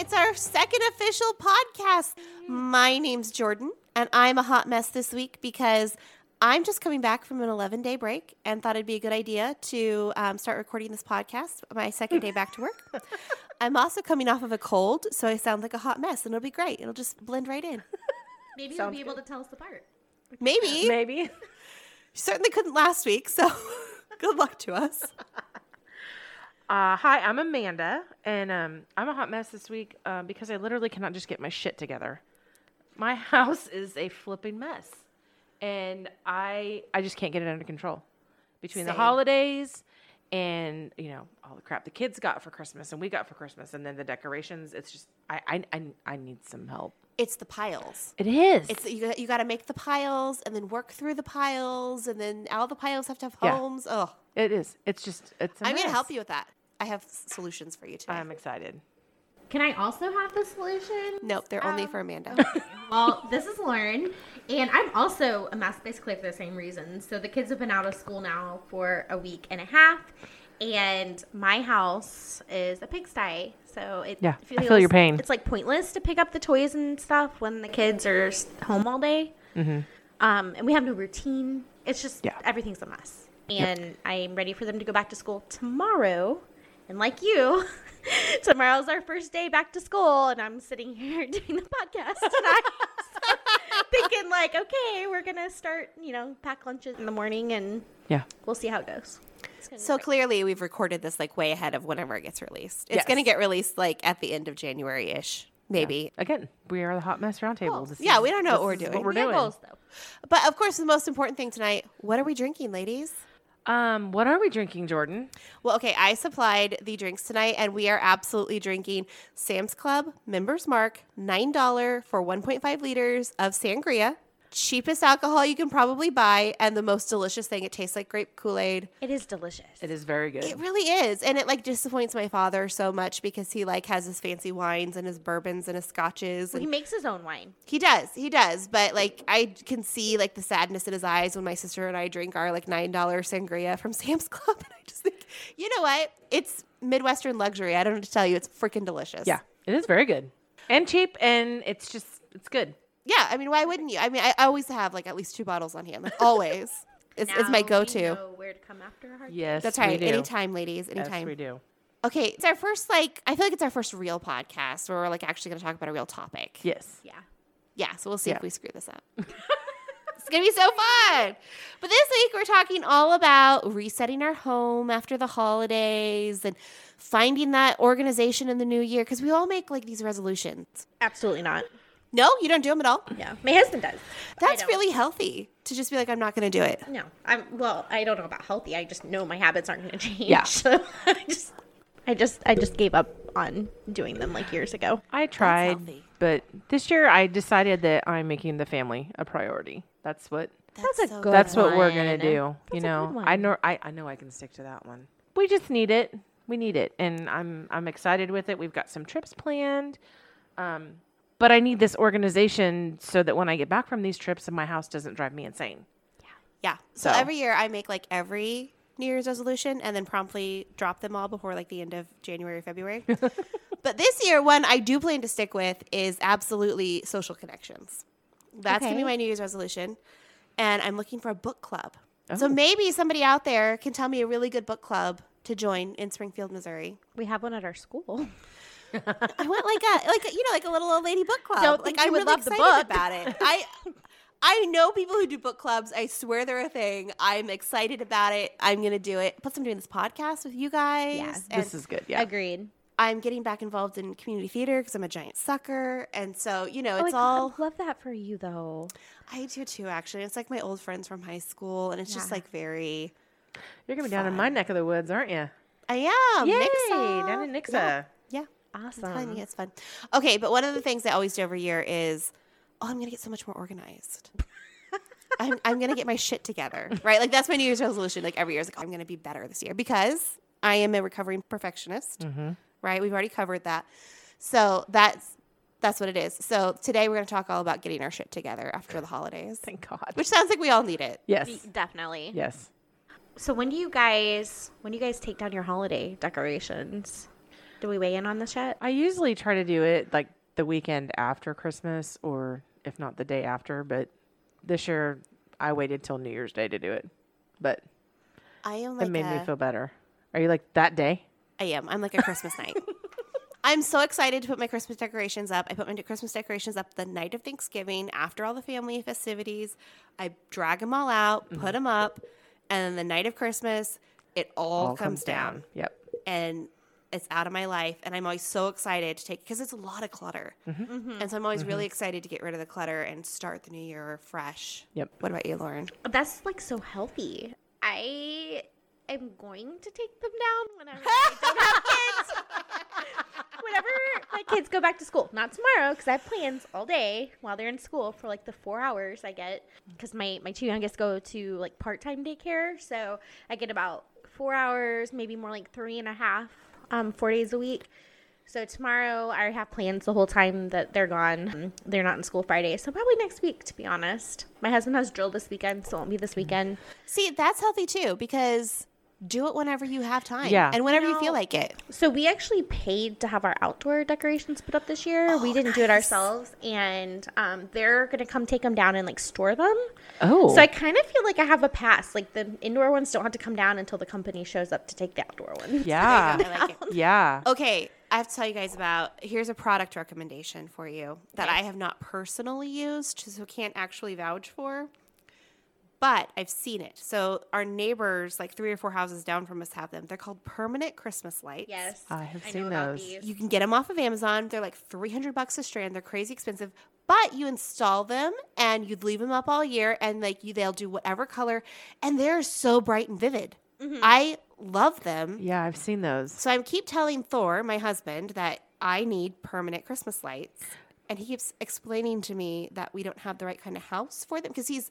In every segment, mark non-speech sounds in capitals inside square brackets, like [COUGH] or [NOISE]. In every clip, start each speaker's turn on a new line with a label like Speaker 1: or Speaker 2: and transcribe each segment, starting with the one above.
Speaker 1: Welcome. It's our second official podcast. My name's Jordan, and I'm a hot mess this week because I'm just coming back from an 11 day break and thought it'd be a good idea to um, start recording this podcast my second day back to work. [LAUGHS] I'm also coming off of a cold, so I sound like a hot mess, and it'll be great. It'll just blend right in. [LAUGHS]
Speaker 2: Maybe
Speaker 3: Sounds
Speaker 2: you'll be able to tell us the part.
Speaker 1: Maybe. [LAUGHS]
Speaker 3: Maybe.
Speaker 1: Certainly couldn't last week, so good luck to us.
Speaker 3: Uh, hi, I'm Amanda, and um, I'm a hot mess this week uh, because I literally cannot just get my shit together. My [LAUGHS] house is a flipping mess, and I I just can't get it under control. Between the
Speaker 1: Same.
Speaker 3: holidays and you know all the crap the kids got for Christmas and we got for Christmas, and then the decorations, it's just I I I, I need some help.
Speaker 1: It's the piles.
Speaker 3: It is.
Speaker 1: It's you, got- you got to make the piles and then work through the piles, and then all the piles have to have
Speaker 3: Yeah.
Speaker 1: homes. Oh,
Speaker 3: it is. It's just it's. i
Speaker 1: I'm to help you with that. I have solutions for you today.
Speaker 3: I'm excited.
Speaker 2: Can I also have the solution?
Speaker 1: nope, they're only
Speaker 2: Um,
Speaker 1: for Amanda.
Speaker 2: Well, this is Lauren, and I'm also a mess basically for the same reason. So the kids have been out of school now for a week and a half, and my house is a pigsty. So it
Speaker 3: Yeah, I feel your pain.
Speaker 2: It's like pointless to pick up the toys and stuff when the kids are home all day.
Speaker 3: Mm-hmm.
Speaker 2: Um, and we have no routine. It's just
Speaker 3: Yeah.
Speaker 2: everything's a mess. And I'm ready for them to go back to school tomorrow. And like you, [LAUGHS] tomorrow's our first day back to school, and I'm sitting here [LAUGHS] doing the podcast tonight. So, [LAUGHS] thinking like, okay, we're gonna start, you know, pack lunches in the morning, and
Speaker 3: Yeah.
Speaker 2: we'll see how it goes. It's gonna be
Speaker 1: so clearly, we've recorded this like way ahead of whenever it gets released. It's going to get released like at the end of January ish, maybe.
Speaker 3: Again, we are the hot mess roundtable.
Speaker 2: Cool.
Speaker 1: Yeah,
Speaker 3: is-
Speaker 1: we don't know what we're doing.
Speaker 3: What we're
Speaker 2: We
Speaker 3: doing.
Speaker 2: goals, though.
Speaker 1: But of course, the most important thing tonight what are we drinking, ladies?
Speaker 3: Um, what are we drinking, Jordan?
Speaker 1: Well, okay, I supplied the drinks tonight, and we are absolutely drinking Sam's Club Members Mark, $9 for 1.5 liters of sangria. Cheapest alcohol you can probably buy, and the most delicious thing. It tastes like grape Kool Aid.
Speaker 2: It is delicious.
Speaker 3: It is very good.
Speaker 1: It really is, and it like disappoints my father so much because he like has his fancy wines and his bourbons and his scotches.
Speaker 2: Well, he makes his own wine.
Speaker 1: he does, he does, but like I can see like the sadness in his eyes when my sister and I drink our like nine dollar sangria from [LAUGHS] Sam's Club, and I just think, you know what? It's Midwestern luxury. I don't know what to tell you. It's freaking delicious.
Speaker 3: yeah, it is very good and cheap, and it's just it's good.
Speaker 1: Yeah. I mean, why wouldn't you? I mean, I, I always have like at least two bottles on hand, like always. [LAUGHS] It's, it's my go-to.
Speaker 2: know where to come after a hard
Speaker 3: Yes,
Speaker 1: That's
Speaker 3: we
Speaker 1: right.
Speaker 3: do.
Speaker 1: Anytime, ladies.
Speaker 3: Yes,
Speaker 1: Anytime.
Speaker 3: we do.
Speaker 1: Okay, it's our first like I feel like it's our first real podcast where we're like actually going to talk about a real topic.
Speaker 3: Yes.
Speaker 2: Yeah.
Speaker 1: Yeah, so we'll see
Speaker 3: Yeah.
Speaker 1: if we screw this up. [LAUGHS] it's gonna be so fun. But this week we're talking all about resetting our home after the holidays and finding that organization in the new year because we all make like these resolutions.
Speaker 2: Absolutely not.
Speaker 1: No, you don't do them at all.
Speaker 2: Yeah. My husband does.
Speaker 1: That's really healthy to just be like, I'm not gonna do it.
Speaker 2: No, I'm well. I don't know about healthy. I just know my habits aren't going to change.
Speaker 3: Yeah. [LAUGHS]
Speaker 2: So I just, I just, I just gave up on doing them like years ago.
Speaker 3: I tried, but this year I decided that I'm making the family a priority. That's what
Speaker 2: That's a
Speaker 1: so
Speaker 2: good
Speaker 3: that's what we're gonna
Speaker 2: one.
Speaker 3: do. you
Speaker 2: That's a
Speaker 3: know,
Speaker 2: good
Speaker 3: I know I, I know I can stick to that one. We just need it. We need it, and I'm I'm excited with it. We've got some trips planned. Um, but I need this organization so that when I get back from these trips, and my house doesn't drive me insane.
Speaker 1: Yeah. So,
Speaker 3: So-
Speaker 1: every year I make like every New Year's resolution and then promptly drop them all before like the end of January or February. [LAUGHS] but this year, one I do plan to stick with is absolutely social connections. That's gonna be my New Year's resolution. And I'm looking for a book club. So
Speaker 3: Oh.
Speaker 1: maybe somebody out there can tell me a really good book club to join in Springfield, Missouri.
Speaker 2: We have one at our school.
Speaker 1: I want like a like a, you know like a little old lady book club.
Speaker 2: Don't
Speaker 1: like I'm
Speaker 2: would
Speaker 1: really
Speaker 2: love the book.
Speaker 1: about it. [LAUGHS] I I know people who do book clubs. I swear they're a thing. I'm excited about it. I'm gonna do it. Plus, I'm doing this podcast with you guys.
Speaker 2: Yes.
Speaker 1: and
Speaker 3: this is good. Yeah.
Speaker 2: Agreed.
Speaker 1: I'm getting back involved in community theater because I'm a giant sucker, and so you know oh, it's
Speaker 2: oh, I
Speaker 1: all.
Speaker 2: love that for you though.
Speaker 1: I do too. Actually, it's like my old friends from high school, and it's just like very.
Speaker 3: You're gonna be down in my neck of the woods, aren't you?
Speaker 1: I am.
Speaker 3: Yay!
Speaker 1: Nixa.
Speaker 3: Down in Nixa.
Speaker 1: Yeah. Yeah.
Speaker 2: Awesome.
Speaker 1: It's fun. Yeah, it's fun. Okay, but one of the things I always do every year is, oh, I'm gonna get so much more organized. [LAUGHS] I'm, I'm gonna get my shit together, right? Like that's my New Year's resolution. Like every year, is like I'm gonna be better this year because I am a recovering perfectionist,
Speaker 3: Mm-hmm.
Speaker 1: right? We've already covered that, so that's that's what it is. So today we're gonna talk all about getting our shit together after the holidays,
Speaker 3: Thank God.
Speaker 1: which sounds like we all need it.
Speaker 3: yes.
Speaker 2: Definitely.
Speaker 3: Yes.
Speaker 2: So when do you guys when do you guys take down your holiday decorations? Do we weigh in on this yet?
Speaker 3: I usually try to do it like the weekend after Christmas or if not the day after, but this year I waited till New Year's Day to do it. But
Speaker 1: I am like
Speaker 3: it made
Speaker 1: a-
Speaker 3: me feel better. Are you like that day?
Speaker 1: I am. I'm like a Christmas night. [LAUGHS] I'm so excited to put my Christmas decorations up. I put my Christmas decorations up the night of Thanksgiving after all the family festivities. I drag them all out,
Speaker 3: Mm-hmm.
Speaker 1: put them up, and then the night of Christmas, it all, comes, down.
Speaker 3: Yep.
Speaker 1: and it's out of my life. And I'm always so excited to take because it's a lot of clutter.
Speaker 3: Mm-hmm.
Speaker 1: And so I'm always really excited to get rid of the clutter and start the new year fresh.
Speaker 3: Yep.
Speaker 1: What about you, Lauren?
Speaker 2: That's like so healthy. I am going to take them down whenever I [LAUGHS] don't have kids. whenever my kids go back to school. Not tomorrow because I have plans all day while they're in school for like the four hours I get. Because my, my two youngest go to like part time daycare. So I get about four hours, maybe more like three and a half, um, four days a week. So tomorrow I have plans the whole time that they're gone. Um, They're not in school Friday, so probably next week to be honest. My husband has drill this weekend, so it won't be this weekend.
Speaker 1: See, that's healthy too because do it whenever you have time.
Speaker 3: Yeah.
Speaker 1: And whenever you,
Speaker 2: know-
Speaker 1: feel like it.
Speaker 2: So we actually paid to have our outdoor decorations put up this year. we didn't do it ourselves, and um, they're gonna come take them down and like store them.
Speaker 3: Oh.
Speaker 2: So I kind of feel like I have a pass. Like the indoor ones don't have to come down until the company shows up to take the outdoor ones.
Speaker 3: yeah. [LAUGHS]
Speaker 1: I like it.
Speaker 3: yeah.
Speaker 1: Okay, I have to tell you guys about here's a product recommendation for you that I have not personally used, so can't actually vouch for. But I've seen it. So our neighbors, like three or four houses down from us, have them. They're called permanent Christmas lights.
Speaker 2: Yes, ah,
Speaker 3: I have
Speaker 2: know
Speaker 3: seen
Speaker 2: about
Speaker 3: those.
Speaker 2: these.
Speaker 1: You can get them off of Amazon. They're like 300 bucks a strand. They're crazy expensive, but you install them and you leave them up all year and like you they'll do whatever color and they're so bright and vivid. Mm-hmm. I love them.
Speaker 3: Yeah, I've seen those.
Speaker 1: So I keep telling Thor, my husband, that I need permanent Christmas lights. And he keeps explaining to me that we don't have the right kind of house for them because he's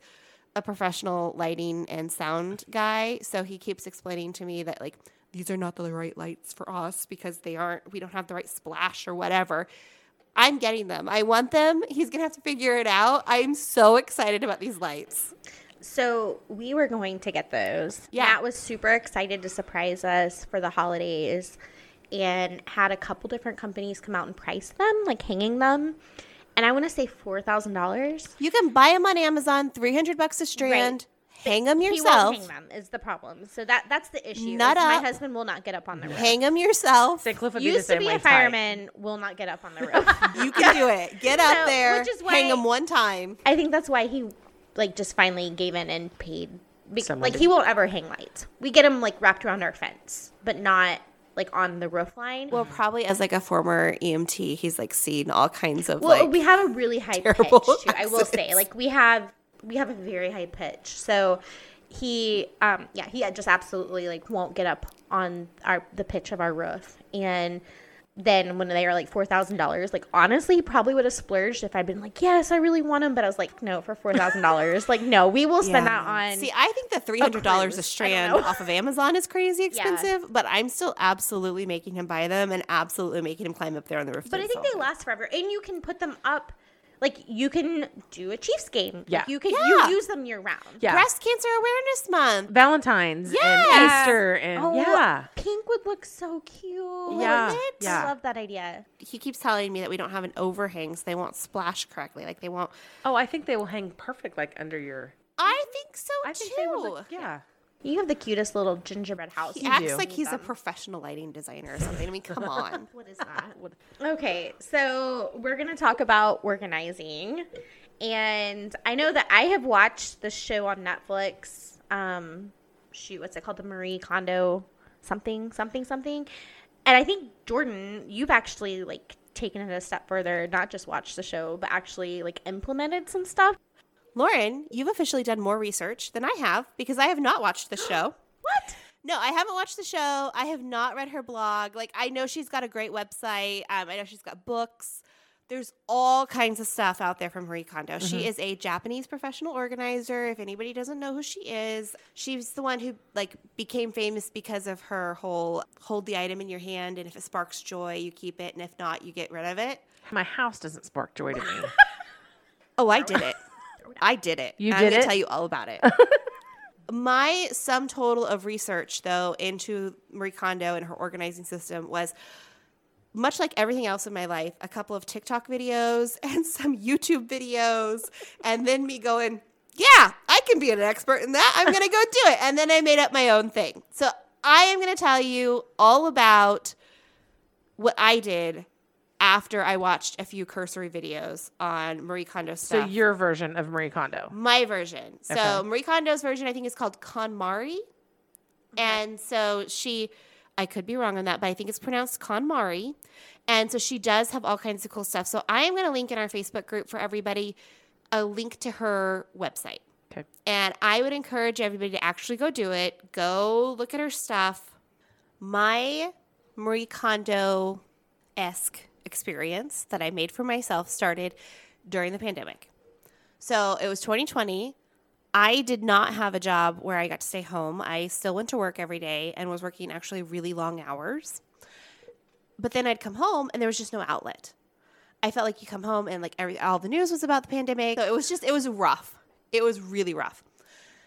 Speaker 1: a professional lighting and sound guy. So he keeps explaining to me that, like, these are not the right lights for us because they aren't, we don't have the right splash or whatever. I'm getting them. I want them. He's going to have to figure it out. I'm so excited about these lights.
Speaker 2: So we were going to get those.
Speaker 1: Yeah.
Speaker 2: Matt was super excited to surprise us for the holidays and had a couple different companies come out and price them, like hanging them. And I want to say four thousand dollars.
Speaker 1: You can buy them on Amazon, 300 bucks a strand. Hang them
Speaker 2: He
Speaker 1: yourself.
Speaker 2: won't hang them is the problem. So that that's the issue. is
Speaker 1: Nut
Speaker 2: my husband will not get up on the roof.
Speaker 1: Hang them yourself.
Speaker 3: St. Cliff would be the
Speaker 2: Used to be
Speaker 3: way.
Speaker 2: a
Speaker 3: tight.
Speaker 2: fireman, will not get up on the roof. [LAUGHS]
Speaker 1: You can do it. Get [LAUGHS] up
Speaker 2: So,
Speaker 1: there.
Speaker 2: which is
Speaker 1: hang them one time.
Speaker 2: I think that's why he like just finally gave in and paid. Be- like
Speaker 3: to-
Speaker 2: he won't ever hang lights. We get them like wrapped around our fence, but not like on the roof line.
Speaker 1: Well, probably as like a former EMT, he's like seen all kinds of
Speaker 2: Well,
Speaker 1: like.
Speaker 2: we have a really high pitch too. I will say, like we have we have a very high pitch. So he, um, yeah, he just absolutely like won't get up on our the pitch of our roof. And then when they are like four thousand dollars, like honestly, he probably would have splurged if I'd been like, yes, I really want them. But I was like, no, for four thousand dollars, like no, we will spend that on.
Speaker 1: See, I think the three hundred dollars a strand off of Amazon is crazy [LAUGHS] expensive, but I'm still absolutely making him buy them and absolutely making him climb up there on the roof.
Speaker 2: but I think they last forever, and you can put them up. Like you can do a Chiefs game. Like,
Speaker 3: Yeah.
Speaker 2: you can
Speaker 1: Yeah.
Speaker 2: you use them year round.
Speaker 3: Yeah.
Speaker 1: Breast Cancer Awareness Month.
Speaker 3: Valentine's
Speaker 1: Yeah.
Speaker 3: and Easter and
Speaker 2: Oh,
Speaker 3: yeah.
Speaker 2: Pink would look so cute.
Speaker 3: Yeah,
Speaker 1: it?
Speaker 3: yeah.
Speaker 2: I love that idea.
Speaker 1: He keeps telling me that we don't have an overhang, so they won't splash correctly. Like they won't.
Speaker 3: Oh, I think they will hang perfect like under your.
Speaker 1: I think so
Speaker 3: I think
Speaker 1: too.
Speaker 3: they would look. Yeah.
Speaker 2: You have the cutest little gingerbread house.
Speaker 1: He
Speaker 3: You
Speaker 1: acts
Speaker 3: do.
Speaker 1: like he's a professional lighting designer or something. I mean, come on. [LAUGHS]
Speaker 2: What is that? okay, so we're gonna talk about organizing, and I know that I have watched the show on Netflix. Um, shoot, what's it called? The Marie Kondo something something something. And I think Jordan, you've actually like taken it a step further, not just watched the show, but actually like implemented some stuff.
Speaker 1: Lauren, you've officially done more research than I have because I have not watched the show. [GASPS]
Speaker 2: What?
Speaker 1: No, I haven't watched the show. I have not read her blog. Like, I know she's got a great website. Um, I know she's got books. There's all kinds of stuff out there from Marie Kondo. She is a Japanese professional organizer. If anybody doesn't know who she is, she's the one who like became famous because of her whole hold the item in your hand, and if it sparks joy, you keep it, and if not, you get rid of it.
Speaker 3: My house doesn't spark joy to me. [LAUGHS]
Speaker 1: Oh, I did it. I did it.
Speaker 3: You
Speaker 1: I'm
Speaker 3: did
Speaker 1: gonna
Speaker 3: it?
Speaker 1: tell you all about it. [LAUGHS] My sum total of research, though, into Marie Kondo and her organizing system was much like everything else in my life, a couple of TikTok videos [LAUGHS] and some YouTube videos, and then me going, yeah, I can be an expert in that. I'm going to go do it. And then I made up my own thing. So I am going to tell you all about what I did after I watched a few cursory videos on Marie Kondo stuff.
Speaker 3: So your version of Marie Kondo.
Speaker 1: My version. So
Speaker 3: Okay.
Speaker 1: Marie Kondo's version, I think, is called KonMari. And so she, I could be wrong on that, but I think it's pronounced KonMari. And so she does have all kinds of cool stuff. So I am going to link in our Facebook group for everybody a link to her website.
Speaker 3: Okay.
Speaker 1: And I would encourage everybody to actually go do it. Go look at her stuff. My Marie Kondo esque experience that I made for myself started during the pandemic. So it was 2020. I did not have a job where I got to stay home. I still went to work every day and was working actually really long hours. But then I'd come home and there was just no outlet. I felt like you come home and like every all the news was about the pandemic. So it was just it was rough. It was really rough.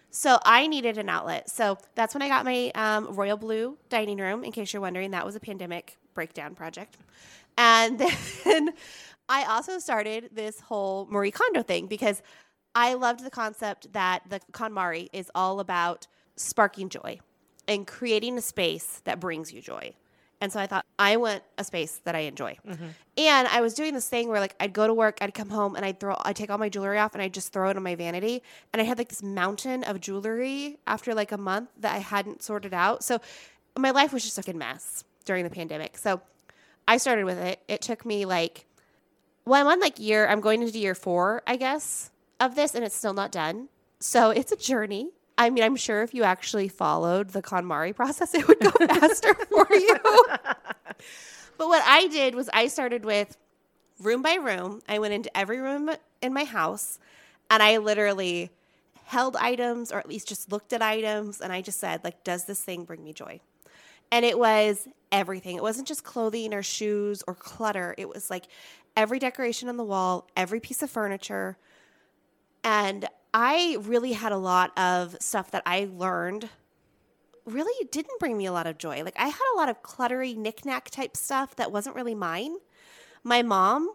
Speaker 1: So I needed an outlet. So that's when I got my um, royal blue dining room. In case you're wondering, that was a pandemic breakdown project. And [LAUGHS] then I also started this whole Marie Kondo thing because I loved the concept that the KonMari is all about sparking joy and creating a space that brings you joy. And so I thought, I want a space that I enjoy. Mm-hmm. And I was doing this thing where like I'd go to work, I'd come home and I'd throw I'd take all my jewelry off and I'd just throw it on my vanity. And I had like this mountain of jewelry after like a month that I hadn't sorted out. So my life was just a fucking mess during the pandemic. So I started with it. It took me like well, I'm on like year I'm going into year four, I guess, of this, and it's still not done. So [LAUGHS] it's a journey. I mean, I'm sure if you actually followed the KonMari [LAUGHS] process, it would go [LAUGHS] faster for you. but what I did was I started with room by room. I went into every room in my house and I literally held items or at least just looked at items and I just said like does this thing bring me joy? And it was everything. It wasn't just clothing or shoes or clutter. It was like every decoration on the wall, every piece of furniture. And I really had a lot of stuff that I learned really didn't bring me a lot of joy. Like I had a lot of cluttery knickknack type stuff that wasn't really mine. My mom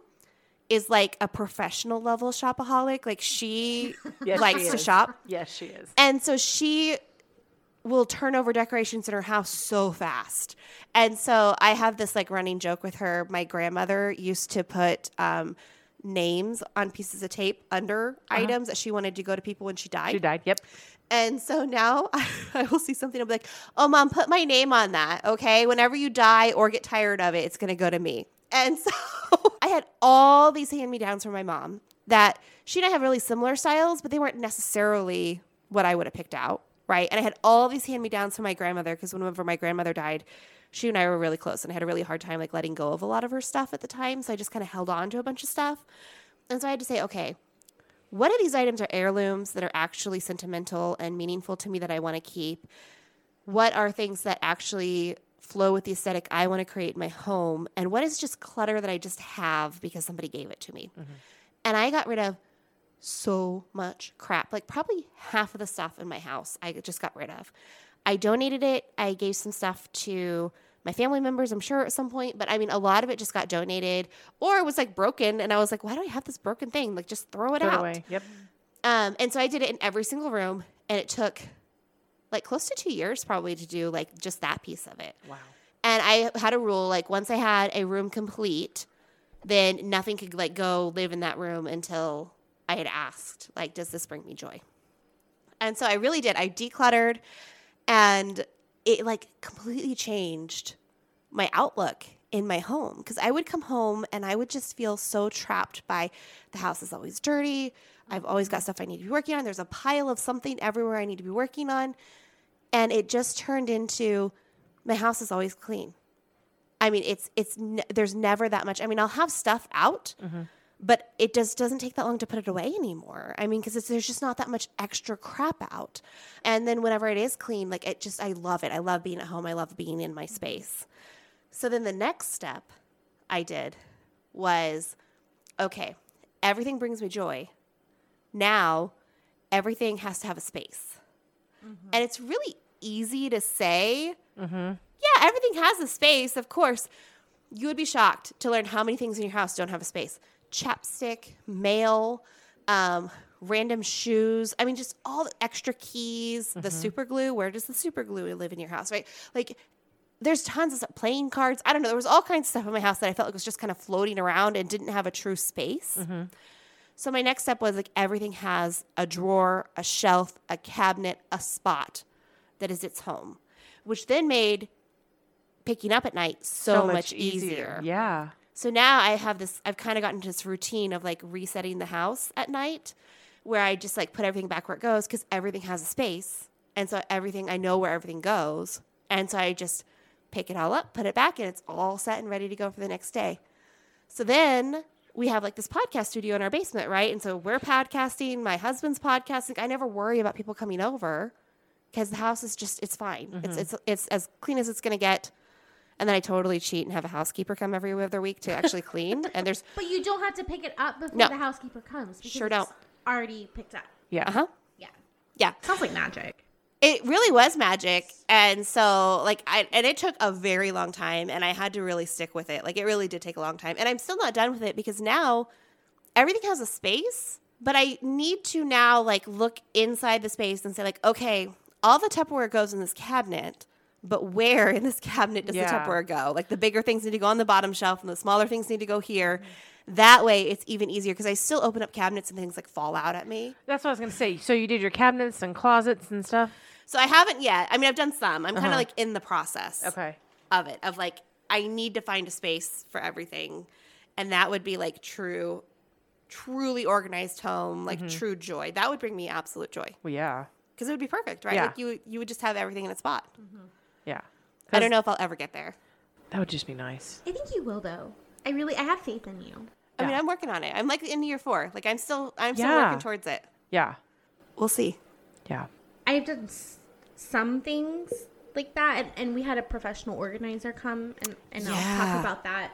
Speaker 1: is like a professional level shopaholic. Like she [LAUGHS]
Speaker 3: Yes,
Speaker 1: likes
Speaker 3: she
Speaker 1: to shop.
Speaker 3: Yes, she is.
Speaker 1: And so she will turn over decorations in her house so fast. And so I have this like running joke with her. My grandmother used to put um, names on pieces of tape under items that she wanted to go to people when she died.
Speaker 3: She died. Yep.
Speaker 1: And so now [LAUGHS] I, will see something. I'll be like, oh, mom, put my name on that. Okay. Whenever you die or get tired of it, it's going to go to me. And so [LAUGHS] I had all these hand me downs from my mom that she and I have really similar styles, but they weren't necessarily what I would have picked out. Right. And I had all these hand me downs from my grandmother because whenever my grandmother died, she and I were really close and I had a really hard time like letting go of a lot of her stuff at the time. So I just kind of held on to a bunch of stuff. And so I had to say, okay, what of these items are heirlooms that are actually sentimental and meaningful to me that I want to keep? What are things that actually flow with the aesthetic I want to create in my home? And what is just clutter that I just have because somebody gave it to me? Mm-hmm. And I got rid of so much crap. Like probably half of the stuff in my house I just got rid of. I donated it. I gave some stuff to my family members, I'm sure at some point, but I mean, a lot of it just got donated or it was like broken. And I was like, why do I have this broken thing? Like, just throw it
Speaker 3: Throw
Speaker 1: out.
Speaker 3: away. Yep.
Speaker 1: Um, and so I did it in every single room, and it took like close to two years probably to do like just that piece of it.
Speaker 3: Wow.
Speaker 1: And I had a rule like once I had a room complete, then nothing could like go live in that room until I had asked, like, does this bring me joy? And so I really did. I decluttered and it like completely changed my outlook in my home because I would come home and I would just feel so trapped by the house is always dirty. I've always got mm-hmm. stuff I need to be working on. There's a pile of something everywhere I need to be working on. And it just turned into my house is always clean. I mean, it's it's there's never that much. I mean, I'll have stuff out, mm-hmm. But it just doesn't take that long to put it away anymore. I mean, because there's just not that much extra crap out. And then whenever it is clean, like it just I love it. I love being at home. I love being in my space. So then the next step I did was okay, everything brings me joy. Now everything has to have a space. Mm-hmm. And it's really easy to say, mm-hmm. yeah, everything has a space, of course. you would be shocked to learn how many things in your house don't have a space chapstick, mail, um, random shoes. I mean, just all the extra keys, the super glue. Where does the super glue live in your house, right? Like, there's tons of stuff, playing cards. I don't know. There was all kinds of stuff in my house that I felt like was just kind of floating around and didn't have a true space. So my next step was like everything has a drawer, a shelf, a cabinet, a spot that is its home, which then made picking up at night so, much, easier.
Speaker 3: Yeah.
Speaker 1: So now I have this, I've kind of gotten into this routine of like resetting the house at night where I just like put everything back where it goes because everything has a space. And so everything, I know where everything goes. And so I just pick it all up, put it back, and it's all set and ready to go for the next day. So then we have like this podcast studio in our basement, right? And so we're podcasting, my husband's podcasting. I never worry about people coming over because the house is just, it's fine. It's, mm-hmm. it's, it's as clean as it's going to get. And then I totally cheat and have a housekeeper come every other week to actually clean. And there's, [LAUGHS]
Speaker 2: But you don't have to pick it up before
Speaker 1: No.
Speaker 2: the housekeeper comes. Because
Speaker 1: Sure
Speaker 2: it's
Speaker 1: don't.
Speaker 2: Already picked up.
Speaker 3: Yeah.
Speaker 1: uh huh.
Speaker 2: Yeah.
Speaker 1: Yeah.
Speaker 2: Sounds like magic.
Speaker 1: It really was magic. And so, like, I, and it took a very long time, and I had to really stick with it. Like, it really did take a long time. And I'm still not done with it because now everything has a space, but I need to now, like, look inside the space and say, like, okay, all the Tupperware goes in this cabinet, but where in this [LAUGHS] cabinet does
Speaker 3: Yeah.
Speaker 1: the Tupperware go? Like, the bigger things need to go on the bottom shelf, and the smaller things need to go here. That way, it's even easier because I still open up cabinets and things like fall out at me.
Speaker 3: That's what I was gonna say. So you did your cabinets and closets and stuff.
Speaker 1: So I haven't yet. I mean, I've done some. I'm kind of
Speaker 3: Uh-huh.
Speaker 1: like in the process
Speaker 3: Okay.
Speaker 1: of it, of like, I need to find a space for everything. And that would be like true, truly organized home, like
Speaker 3: Mm-hmm.
Speaker 1: true joy. That would bring me absolute joy
Speaker 3: Well, yeah.
Speaker 1: because it would be perfect, right?
Speaker 3: Yeah.
Speaker 1: Like you, you would just have everything in a spot.
Speaker 3: Yeah.
Speaker 1: I don't know if I'll ever get there.
Speaker 3: That would just be nice.
Speaker 2: I think you will though. I really I have faith in you.
Speaker 1: I mean,
Speaker 3: Yeah.
Speaker 1: I'm working on it. I'm like in year four. Like I'm still, I'm still
Speaker 3: Yeah.
Speaker 1: working towards it.
Speaker 3: Yeah.
Speaker 1: We'll see.
Speaker 3: Yeah.
Speaker 2: I've done s- some things like that, and, and we had a professional organizer come, and, and I'll
Speaker 1: Yeah.
Speaker 2: talk about that.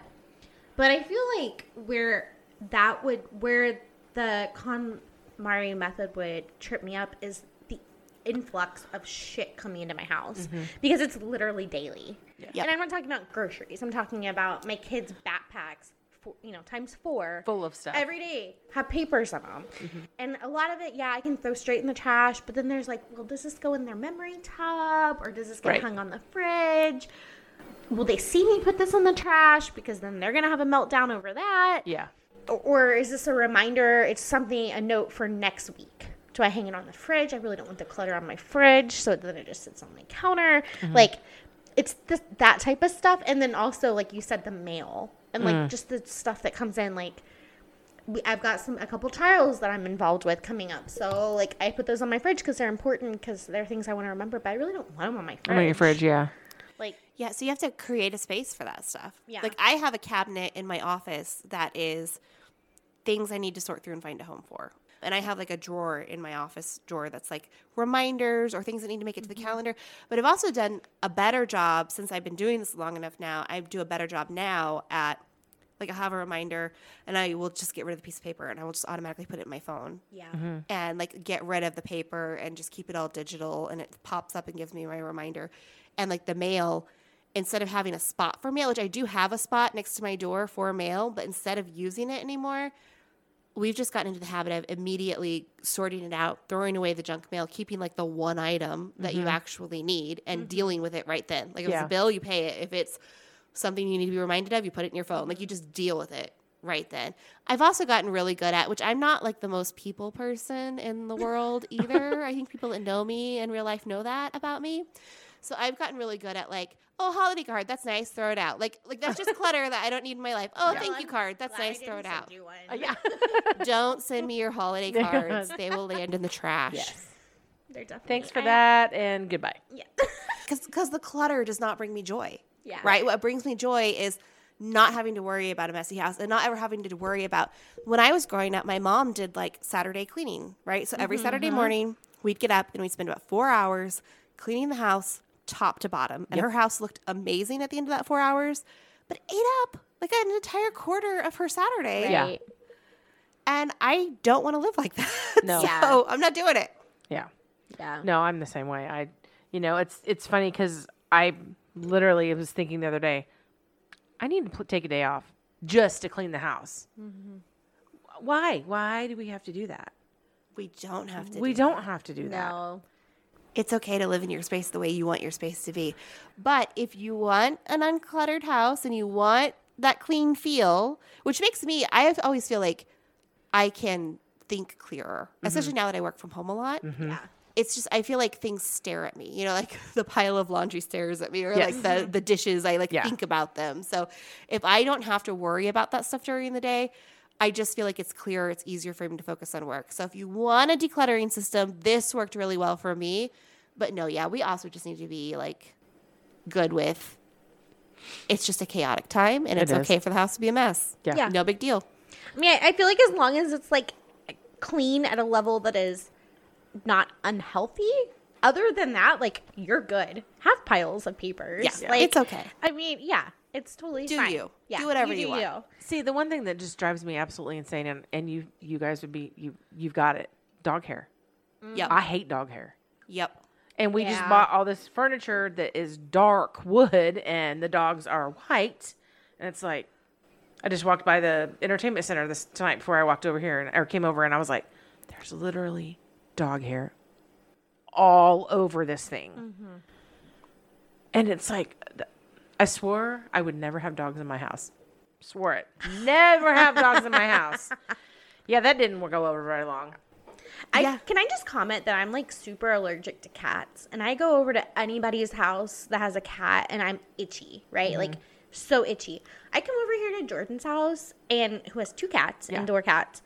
Speaker 2: But I feel like where that would, where the KonMari method would trip me up is the influx of shit coming into my house mm-hmm. because it's literally daily.
Speaker 1: Yep.
Speaker 2: And I'm not talking about groceries. I'm talking about my kids' backpacks, for, you know, times four
Speaker 3: Full of stuff.
Speaker 2: every day have papers on them mm-hmm. and a lot of it yeah i can throw straight in the trash but then there's like well does this go in their memory tub or does this get
Speaker 3: Right.
Speaker 2: hung on the fridge will they see me put this in the trash because then they're gonna have a meltdown over that
Speaker 3: yeah.
Speaker 2: or, or is this a reminder it's something a note for next week do i hang it on the fridge i really don't want the clutter on my fridge so then it just sits on my counter mm-hmm. like it's this, that type of stuff and then also like you said the mail and like mm. just the stuff that comes in like we, I've got some a couple trials that I'm involved with coming up. So like I put those on my fridge because they're important because they're things I want to remember. But I really don't want them on my fridge.
Speaker 3: On your fridge. Yeah.
Speaker 2: Like
Speaker 1: Yeah, so you have to create a space for that stuff.
Speaker 2: Yeah.
Speaker 1: Like I have a cabinet in my office that is things I need to sort through and find a home for. And I have like a drawer in my office drawer that's like reminders or things that need to make it to the mm-hmm. calendar. But I've also done a better job since I've been doing this long enough now. I do a better job now at like I have a reminder and I will just get rid of the piece of paper and I will just automatically put it in my phone
Speaker 2: yeah, mm-hmm.
Speaker 1: and like get rid of the paper and just keep it all digital and it pops up and gives me my reminder and like the mail instead of having a spot for mail which i do have a spot next to my door for mail but instead of using it anymore we've just gotten into the habit of immediately sorting it out throwing away the junk mail keeping like the one item that you mm-hmm. actually need and mm-hmm. dealing with it right then like if it's a bill you pay it if it's something you need to be reminded of, you put it in your phone. Like you just deal with it right then. I've also gotten really good at, which I'm not like the most people person in the [LAUGHS] world either. I think people that know me in real life know that about me. So I've gotten really good at like, oh, holiday card, that's nice, throw it out. Like, like that's just [LAUGHS] clutter that I don't need in my life. Oh,
Speaker 3: Yeah.
Speaker 1: thank you card, that's
Speaker 2: Glad
Speaker 1: nice, throw it out.
Speaker 2: send you one.
Speaker 3: Uh, yeah. [LAUGHS]
Speaker 1: don't send [LAUGHS] me your holiday cards; they will land in the trash.
Speaker 3: yes.
Speaker 2: They're definitely.
Speaker 3: Thanks for
Speaker 2: I-
Speaker 3: that and goodbye.
Speaker 2: Yeah.
Speaker 1: because the clutter does not bring me joy.
Speaker 2: Yeah.
Speaker 1: Right. What brings me joy is not having to worry about a messy house and not ever having to worry about. When I was growing up, my mom did like Saturday cleaning. Right. So every Saturday morning, we'd get up and we'd spend about four hours cleaning the house top to bottom, and her house looked amazing at the end of that four hours. But ate up like an entire quarter of her Saturday.
Speaker 3: Yeah.
Speaker 2: Right.
Speaker 1: And I don't want to live like [LAUGHS] that.
Speaker 3: No.
Speaker 1: so
Speaker 2: Yeah.
Speaker 1: I'm not doing it.
Speaker 3: Yeah.
Speaker 2: Yeah.
Speaker 3: No, I'm the same way. I, you know, it's it's funny because I literally was thinking the other day, I need to pl- take a day off just to clean the house.
Speaker 2: Mm-hmm.
Speaker 3: Why? Why do we have to do that?
Speaker 1: We don't have to.
Speaker 3: We
Speaker 1: do
Speaker 3: don't have to do that.
Speaker 2: No.
Speaker 1: it's okay to live in your space the way you want your space to be. But if you want an uncluttered house and you want that clean feel, which makes me, I have- always feel like I can think clearer, mm-hmm. especially now that I work from home a lot. Mm-hmm.
Speaker 2: Yeah.
Speaker 1: It's just I feel like things stare at me, you know, like [LAUGHS] the pile of laundry stares at me, or
Speaker 3: Yes.
Speaker 1: like the the dishes. I like
Speaker 3: Yeah.
Speaker 1: think about them. So if I don't have to worry about that stuff during the day, I just feel like it's clearer. It's easier for me to focus on work. So if you want a decluttering system, this worked really well for me. But no, yeah, we also just need to be like good with. It's just a chaotic time, and
Speaker 3: It
Speaker 1: it's
Speaker 3: is.
Speaker 1: okay for the house to be a mess.
Speaker 3: Yeah.
Speaker 2: Yeah.
Speaker 1: no big deal.
Speaker 2: I mean, I, I feel like as long as it's like clean at a level that is not unhealthy, other than that, like you're good. Have piles of papers.
Speaker 1: Yeah.
Speaker 2: like,
Speaker 1: It's okay.
Speaker 2: I mean, yeah, it's totally
Speaker 1: Do
Speaker 2: fine.
Speaker 1: you.
Speaker 2: Yeah,
Speaker 1: Do whatever
Speaker 2: do
Speaker 1: you want.
Speaker 3: See, the one thing that just drives me absolutely insane, and, and you you guys would be you you've got it. Dog hair. Mm.
Speaker 1: Yep.
Speaker 3: I hate dog hair.
Speaker 1: yep.
Speaker 3: And we just bought all this furniture that is dark wood, and the dogs are white. And it's like, I just walked by the entertainment center this tonight before I walked over here, and or came over, and I was like, "There's literally dog hair all over this thing." Mm-hmm. And it's like, th- I swore I would never have dogs in my house. Swore it. Never have dogs in my house. [LAUGHS] Yeah, that didn't work go over very long.
Speaker 2: I
Speaker 1: Yeah.
Speaker 2: can I just comment that I'm like super allergic to cats, and I go over to anybody's house that has a cat, and I'm itchy, right?
Speaker 3: Mm-hmm.
Speaker 2: Like so itchy. I come over here to Jordan's house, and who has two cats,
Speaker 3: Yeah.
Speaker 2: indoor cats,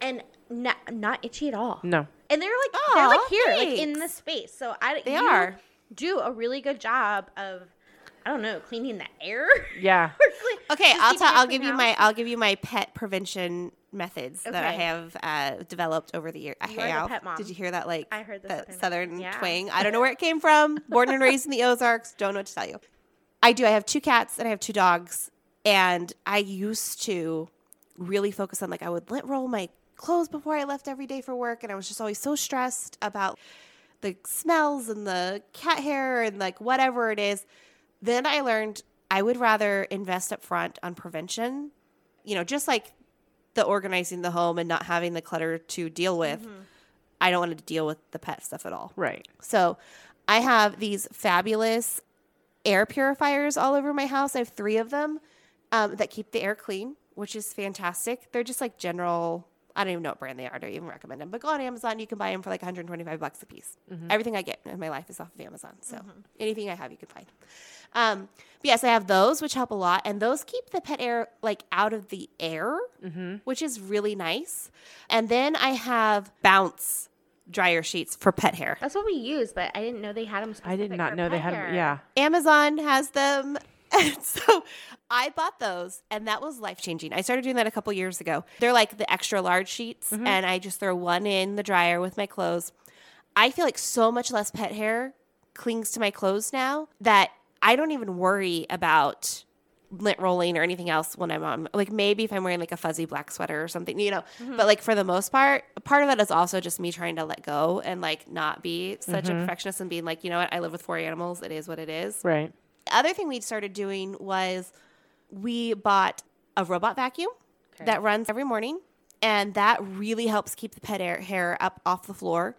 Speaker 2: and not not itchy at all.
Speaker 3: No.
Speaker 2: And they're like they're like
Speaker 1: Aw,
Speaker 2: here, like in the space. So I
Speaker 1: They
Speaker 2: you
Speaker 1: are.
Speaker 2: do a really good job of I don't know cleaning the air.
Speaker 3: Yeah. [LAUGHS]
Speaker 1: Okay,
Speaker 2: Just
Speaker 1: I'll
Speaker 2: keeping
Speaker 1: tell. I'll give you
Speaker 2: house.
Speaker 1: my. I'll give you my pet prevention methods that I have uh, developed over the year. I
Speaker 2: You are the pet mom.
Speaker 1: Did you hear that? Like
Speaker 2: I heard the
Speaker 1: that
Speaker 2: southern-
Speaker 1: southern
Speaker 2: yeah.
Speaker 1: twang. I don't know where it came from. Born and raised in the Ozarks. Don't know what to tell you. I do. I have two cats and I have two dogs. And I used to really focus on like I would lint roll my clothes before I left every day for work, and I was just always so stressed about the smells and the cat hair and like whatever it is. Then I learned I would rather invest up front on prevention, you know, just like the organizing the home and not having the clutter to deal with. I don't want to deal with the pet stuff at all.
Speaker 3: Right.
Speaker 1: So I have these fabulous air purifiers all over my house. I have three of them um, that keep the air clean, which is fantastic. They're just like general. I don't even know what brand they are. I don't even recommend them. But go on Amazon. You can buy them for like 125 bucks a piece. Mm-hmm. Everything I get in my life is off of Amazon. So mm-hmm. anything I have, you can find. Um, but yes, I have those, which help a lot, and those keep the pet air like out of the air, mm-hmm. which is really nice. And then I have bounce dryer sheets for pet hair.
Speaker 2: That's what we use, but I didn't know they had them.
Speaker 3: I did not know they had. them. Yeah.
Speaker 1: Amazon has them. [LAUGHS] And so I bought those, and that was life changing. I started doing that a couple years ago. They're like the extra large sheets, mm-hmm. and I just throw one in the dryer with my clothes. I feel like so much less pet hair clings to my clothes now that I don't even worry about lint rolling or anything else when I'm on. Like maybe if I'm wearing like a fuzzy black sweater or something, you know. Mm-hmm. But like for the most part, part of that is also just me trying to let go and like not be such a mm-hmm. perfectionist and being like, you know what, I live with four animals. It is what it is.
Speaker 3: Right.
Speaker 1: The other thing we started doing was we bought a robot vacuum that runs every morning, and that really helps keep the pet air, hair up off the floor.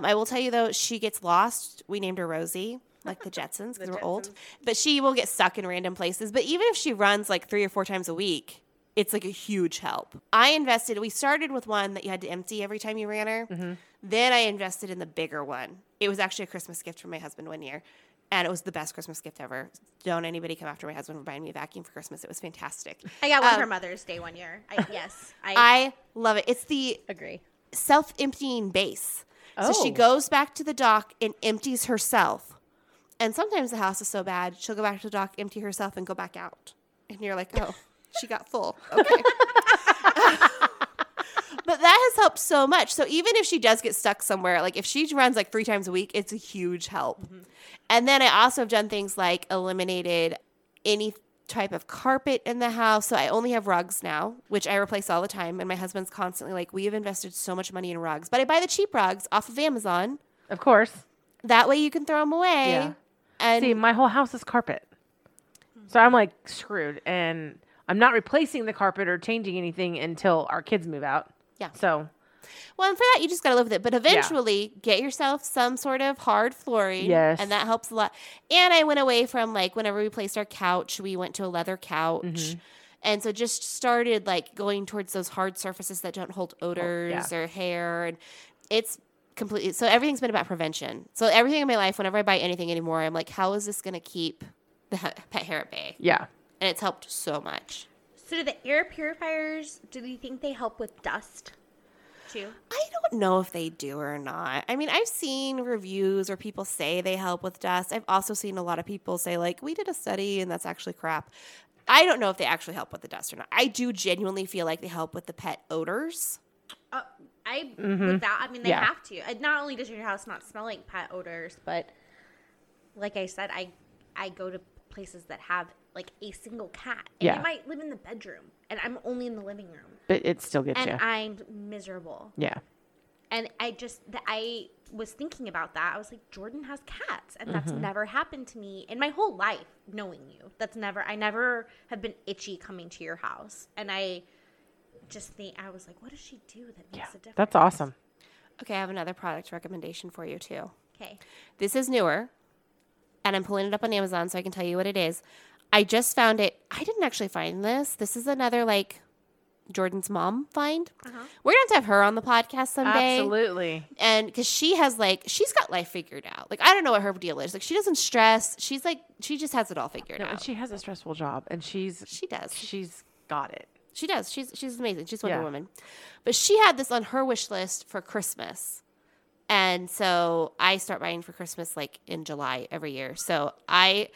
Speaker 1: I will tell you though, she gets lost. We named her Rosie, like the Jetsons, because [LAUGHS] we're old. But she will get stuck in random places. But even if she runs like three or four times a week, it's like a huge help. I invested, we started with one that you had to empty every time you ran her. Mm-hmm. Then I invested in the bigger one. It was actually a Christmas gift from my husband one year. And it was the best Christmas gift ever. Don't anybody come after my husband for buying me a vacuum for Christmas. It was fantastic.
Speaker 2: I got one
Speaker 1: Um,
Speaker 2: for Mother's Day one year. I, [LAUGHS] yes, I,
Speaker 1: I love it. It's the
Speaker 2: agree.
Speaker 1: self emptying base. So she
Speaker 3: Oh.
Speaker 1: goes back to the dock and empties herself. And sometimes the house is so bad, she'll go back to the dock, empty herself, and go back out. And you're like, oh, she got full. Okay. [LAUGHS] [LAUGHS] but that has helped so much. So even if she does get stuck somewhere, like if she runs like three times a week, it's a huge help. Mm-hmm. And then I also have done things like eliminated any type of carpet in the house. So I only have rugs now, which I replace all the time. And my husband's constantly like, we have invested so much money in rugs, but I buy the cheap rugs off of Amazon.
Speaker 3: Of course.
Speaker 1: That way you can throw them away.
Speaker 3: Yeah.
Speaker 1: And
Speaker 3: See, my whole house is carpet. So I'm like screwed, and I'm not replacing the carpet or changing anything until our kids move out.
Speaker 1: Yeah.
Speaker 3: So
Speaker 1: Well, and for that, you just got to live with it. But eventually, get yourself some sort of hard flooring.
Speaker 3: Yes.
Speaker 1: And that helps a lot. And I went away from like whenever we placed our couch, we went to a leather couch.
Speaker 3: Mm-hmm.
Speaker 1: And so just started like going towards those hard surfaces that don't hold odors or hair. And it's completely so everything's been about prevention. So everything in my life, whenever I buy anything anymore, I'm like, how is this going to keep the [LAUGHS] pet hair at bay?
Speaker 3: yeah,
Speaker 1: And it's helped so much.
Speaker 2: So do the air purifiers? Do you think they help with dust? Too.
Speaker 1: I don't know if they do or not. I mean, I've seen reviews where people say they help with dust. I've also seen a lot of people say, like, we did a study and that's actually crap. I don't know if they actually help with the dust or not. I do genuinely feel like they help with the pet odors.
Speaker 2: Uh, I with that. I mean, they
Speaker 3: Yeah.
Speaker 2: have to. And not only does your house not smell like pet odors, but like I said, I I go to places that have like a single cat, and
Speaker 3: Yeah.
Speaker 2: it might live in the bedroom, and I'm only in the living room,
Speaker 3: but it still gets
Speaker 2: and
Speaker 3: you.
Speaker 2: I'm miserable.
Speaker 3: yeah,
Speaker 2: And I just th- I was thinking about that. I was like, Jordan has cats, and that's
Speaker 3: Mm-hmm.
Speaker 2: never happened to me in my whole life. Knowing you, that's never. I never have been itchy coming to your house, and I just think I was like, what does she do that
Speaker 3: yeah.
Speaker 2: makes a difference?
Speaker 3: That's awesome.
Speaker 1: Okay, I have another product recommendation for you, too.
Speaker 2: Okay.
Speaker 1: This is newer, and I'm pulling it up on Amazon so I can tell you what it is. I just found it. I didn't actually find this. This is another, like, Jordan's mom find.
Speaker 2: Uh-huh.
Speaker 1: We're going to have her on the podcast someday.
Speaker 3: Absolutely.
Speaker 1: and because she has like she's got life figured out like i don't know what her deal is like she doesn't stress she's like she just has it all figured
Speaker 3: No, and she has a stressful job, and she's
Speaker 1: she does
Speaker 3: she's got it.
Speaker 1: she does she's she's amazing she's wonder
Speaker 3: Yeah.
Speaker 1: woman but she had this on her wish list for christmas and so i start buying for christmas like in july every year so i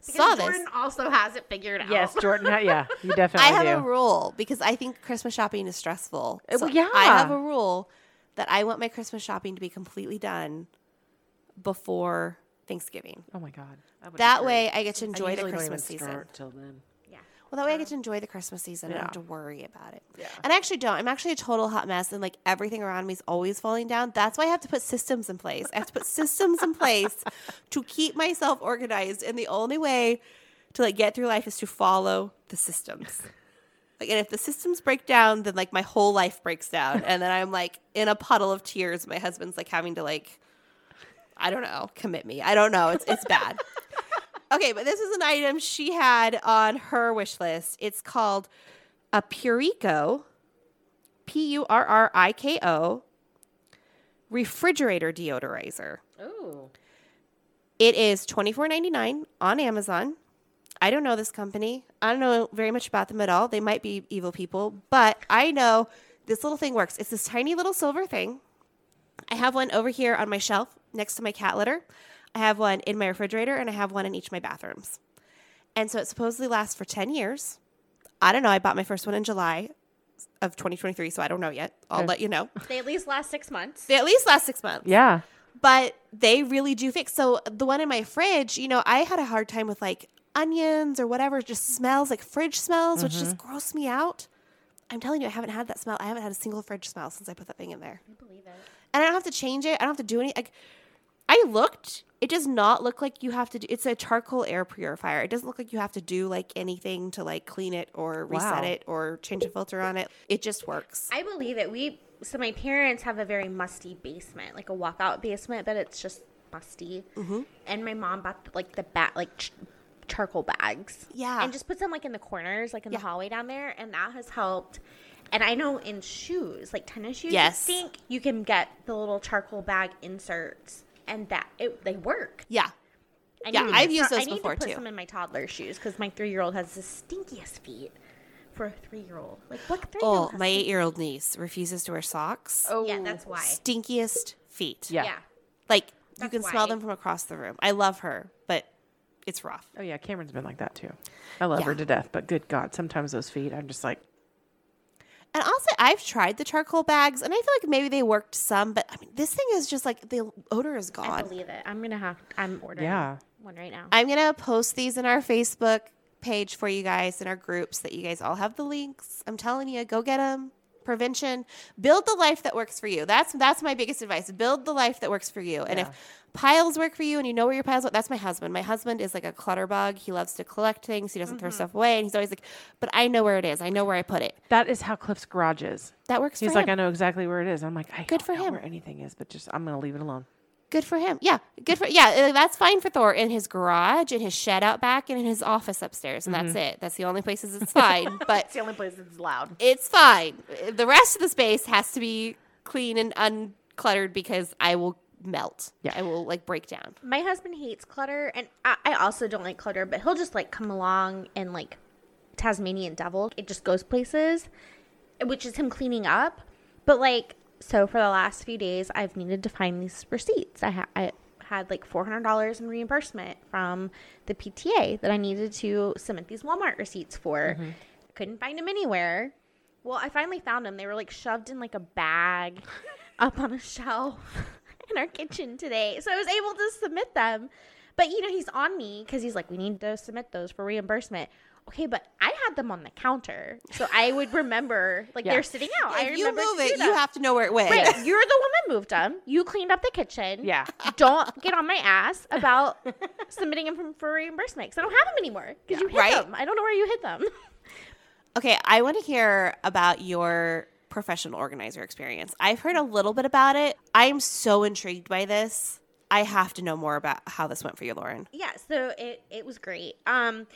Speaker 1: saw this
Speaker 2: Jordan also has it figured out.
Speaker 3: Yes, Jordan. Yeah, [LAUGHS] you definitely.
Speaker 1: I have
Speaker 3: do.
Speaker 1: a rule because I think Christmas shopping is stressful. So
Speaker 3: well, yeah.
Speaker 1: I have a rule that I want my Christmas shopping to be completely done before Thanksgiving.
Speaker 3: oh my god. would
Speaker 1: That way I get to
Speaker 3: I
Speaker 1: enjoy the
Speaker 3: usually don't
Speaker 1: Christmas
Speaker 3: even
Speaker 1: season.
Speaker 3: start till then.
Speaker 1: Well, that way I get to enjoy the Christmas season. I don't have to worry about it.
Speaker 3: Yeah.
Speaker 1: And I actually don't. I'm actually a total hot mess, and like everything around me is always falling down. That's why I have to put systems in place. I have to put systems in place to keep myself organized. And the only way to like get through life is to follow the systems. Like, and if the systems break down, then like my whole life breaks down, and then I'm like in a puddle of tears. My husband's like having to like, I don't know, commit me. I don't know. It's it's bad. Okay, but this is an item she had on her wish list. It's called a Purriko, P U R R I K O, refrigerator deodorizer.
Speaker 3: Oh.
Speaker 1: It is twenty four ninety nine on Amazon. I don't know this company. I don't know very much about them at all. They might be evil people, but I know this little thing works. It's this tiny little silver thing. I have one over here on my shelf next to my cat litter. I have one in my refrigerator, and I have one in each of my bathrooms. And so it supposedly lasts for 10 years. I don't know. I bought my first one in July of 2023, so I don't know yet. I'll
Speaker 3: Okay.
Speaker 1: let you know.
Speaker 2: They at least last six months.
Speaker 1: They at least last six months
Speaker 3: Yeah.
Speaker 1: but they really do fix. So the one in my fridge, you know, I had a hard time with like onions or whatever. Just smells like fridge smells, which just mm-hmm. gross me out. I'm telling you, I haven't had that smell. I haven't had a single fridge smell since I put that thing in there,
Speaker 2: I believe it.
Speaker 1: and I don't have to change it. I don't have to do any. Like, I looked. It does not look like you have to do. It's a charcoal air purifier. It doesn't look like you have to do like anything to like clean it or reset
Speaker 3: Wow.
Speaker 1: it or change a filter on it. It just works.
Speaker 2: I believe it. We so my parents have a very musty basement, like a walkout basement, but it's just musty. Mm-hmm. And my mom bought like the bat like ch- charcoal bags.
Speaker 1: Yeah.
Speaker 2: and just puts them like in the corners, like in
Speaker 1: Yeah.
Speaker 2: the hallway down there, and that has helped. And I know in shoes, like tennis shoes,
Speaker 1: Yes.
Speaker 2: I think you can get the little charcoal bag inserts, and that it, they work.
Speaker 1: Yeah.
Speaker 2: I
Speaker 1: yeah, I've
Speaker 2: put
Speaker 1: used
Speaker 2: some-
Speaker 1: those
Speaker 2: I need
Speaker 1: before,
Speaker 2: to put
Speaker 1: too.
Speaker 2: some in my toddler shoes because my three year old has the stinkiest feet for a three year old. Like what three year
Speaker 1: Oh,
Speaker 2: old?
Speaker 1: my eight year old niece refuses to wear socks.
Speaker 3: Oh.
Speaker 2: yeah, that's why.
Speaker 1: stinkiest feet.
Speaker 3: Yeah.
Speaker 2: yeah.
Speaker 1: Like you
Speaker 2: That's
Speaker 1: can smell them from across the room. I love her, but it's rough.
Speaker 3: Oh yeah, Cameron's been like that too. I love her to death, but good God, sometimes those feet, I'm just like,
Speaker 1: And also, I've tried the charcoal bags, and I feel like maybe they worked some, but I mean, this thing is just like the odor is gone.
Speaker 2: I
Speaker 1: gone.
Speaker 2: believe it. I'm gonna have. I'm ordering.
Speaker 3: Yeah.
Speaker 2: One right now.
Speaker 1: I'm gonna post these in our Facebook page for you guys in our groups that you guys all have the links. I'm telling you, go get them, prevention. Build the life that works for you. That's that's my biggest advice. Build the life that works for you. And
Speaker 3: Yeah.
Speaker 1: if piles work for you and you know where your piles are, that's my husband. My husband is like a clutter bug. He loves to collect things. He doesn't
Speaker 3: Mm-hmm.
Speaker 1: throw stuff away. And he's always like, but I know where it is. I know where I put it.
Speaker 3: That is how Cliff's garage is.
Speaker 1: That works.
Speaker 3: He's like,
Speaker 1: him.
Speaker 3: I know exactly where it is. I'm like, I
Speaker 1: Good
Speaker 3: don't
Speaker 1: for
Speaker 3: know
Speaker 1: him.
Speaker 3: where anything is, but just I'm gonna leave it alone.
Speaker 1: Good for him. Yeah, good for yeah. That's fine for Thor in his garage, in his shed out back, and in his office upstairs, and that's mm-hmm. it. That's the only places it's [LAUGHS] fine. But it's
Speaker 3: the only place that's loud.
Speaker 1: it's fine. The rest of the space has to be clean and uncluttered because I will melt.
Speaker 3: Yeah.
Speaker 1: I will like break down.
Speaker 2: My husband hates clutter, and I, I also don't like clutter, but he'll just like come along and like Tasmanian devil. It just goes places, which is him cleaning up. But like, so for the last few days, I've needed to find these receipts. I, ha- I had like $400 in reimbursement from the PTA that I needed to submit these Walmart receipts for. Mm-hmm. Couldn't find them anywhere. Well, I finally found them. They were like shoved in like a bag [LAUGHS] up on a shelf [LAUGHS] in our kitchen today. So I was able to submit them. But you know, he's on me because he's like, we need to submit those for reimbursement. Okay, but I had them on the counter, so I would remember like
Speaker 3: Yeah.
Speaker 2: they're sitting out. I
Speaker 1: If you
Speaker 2: remember
Speaker 1: move it, you have to know where it went.
Speaker 2: Right, [LAUGHS] you're the one that moved them. You cleaned up the kitchen.
Speaker 3: Yeah.
Speaker 2: Don't get on my ass about [LAUGHS] submitting them from, for reimbursement because I don't have them anymore because you hid
Speaker 1: Right.
Speaker 2: them. I don't know where you hid them.
Speaker 1: Okay, I want to hear about your professional organizer experience. I've heard a little bit about it. I'm so intrigued by this. I have to know more about how this went for you, Lauren.
Speaker 2: yeah, so it it was great. Um,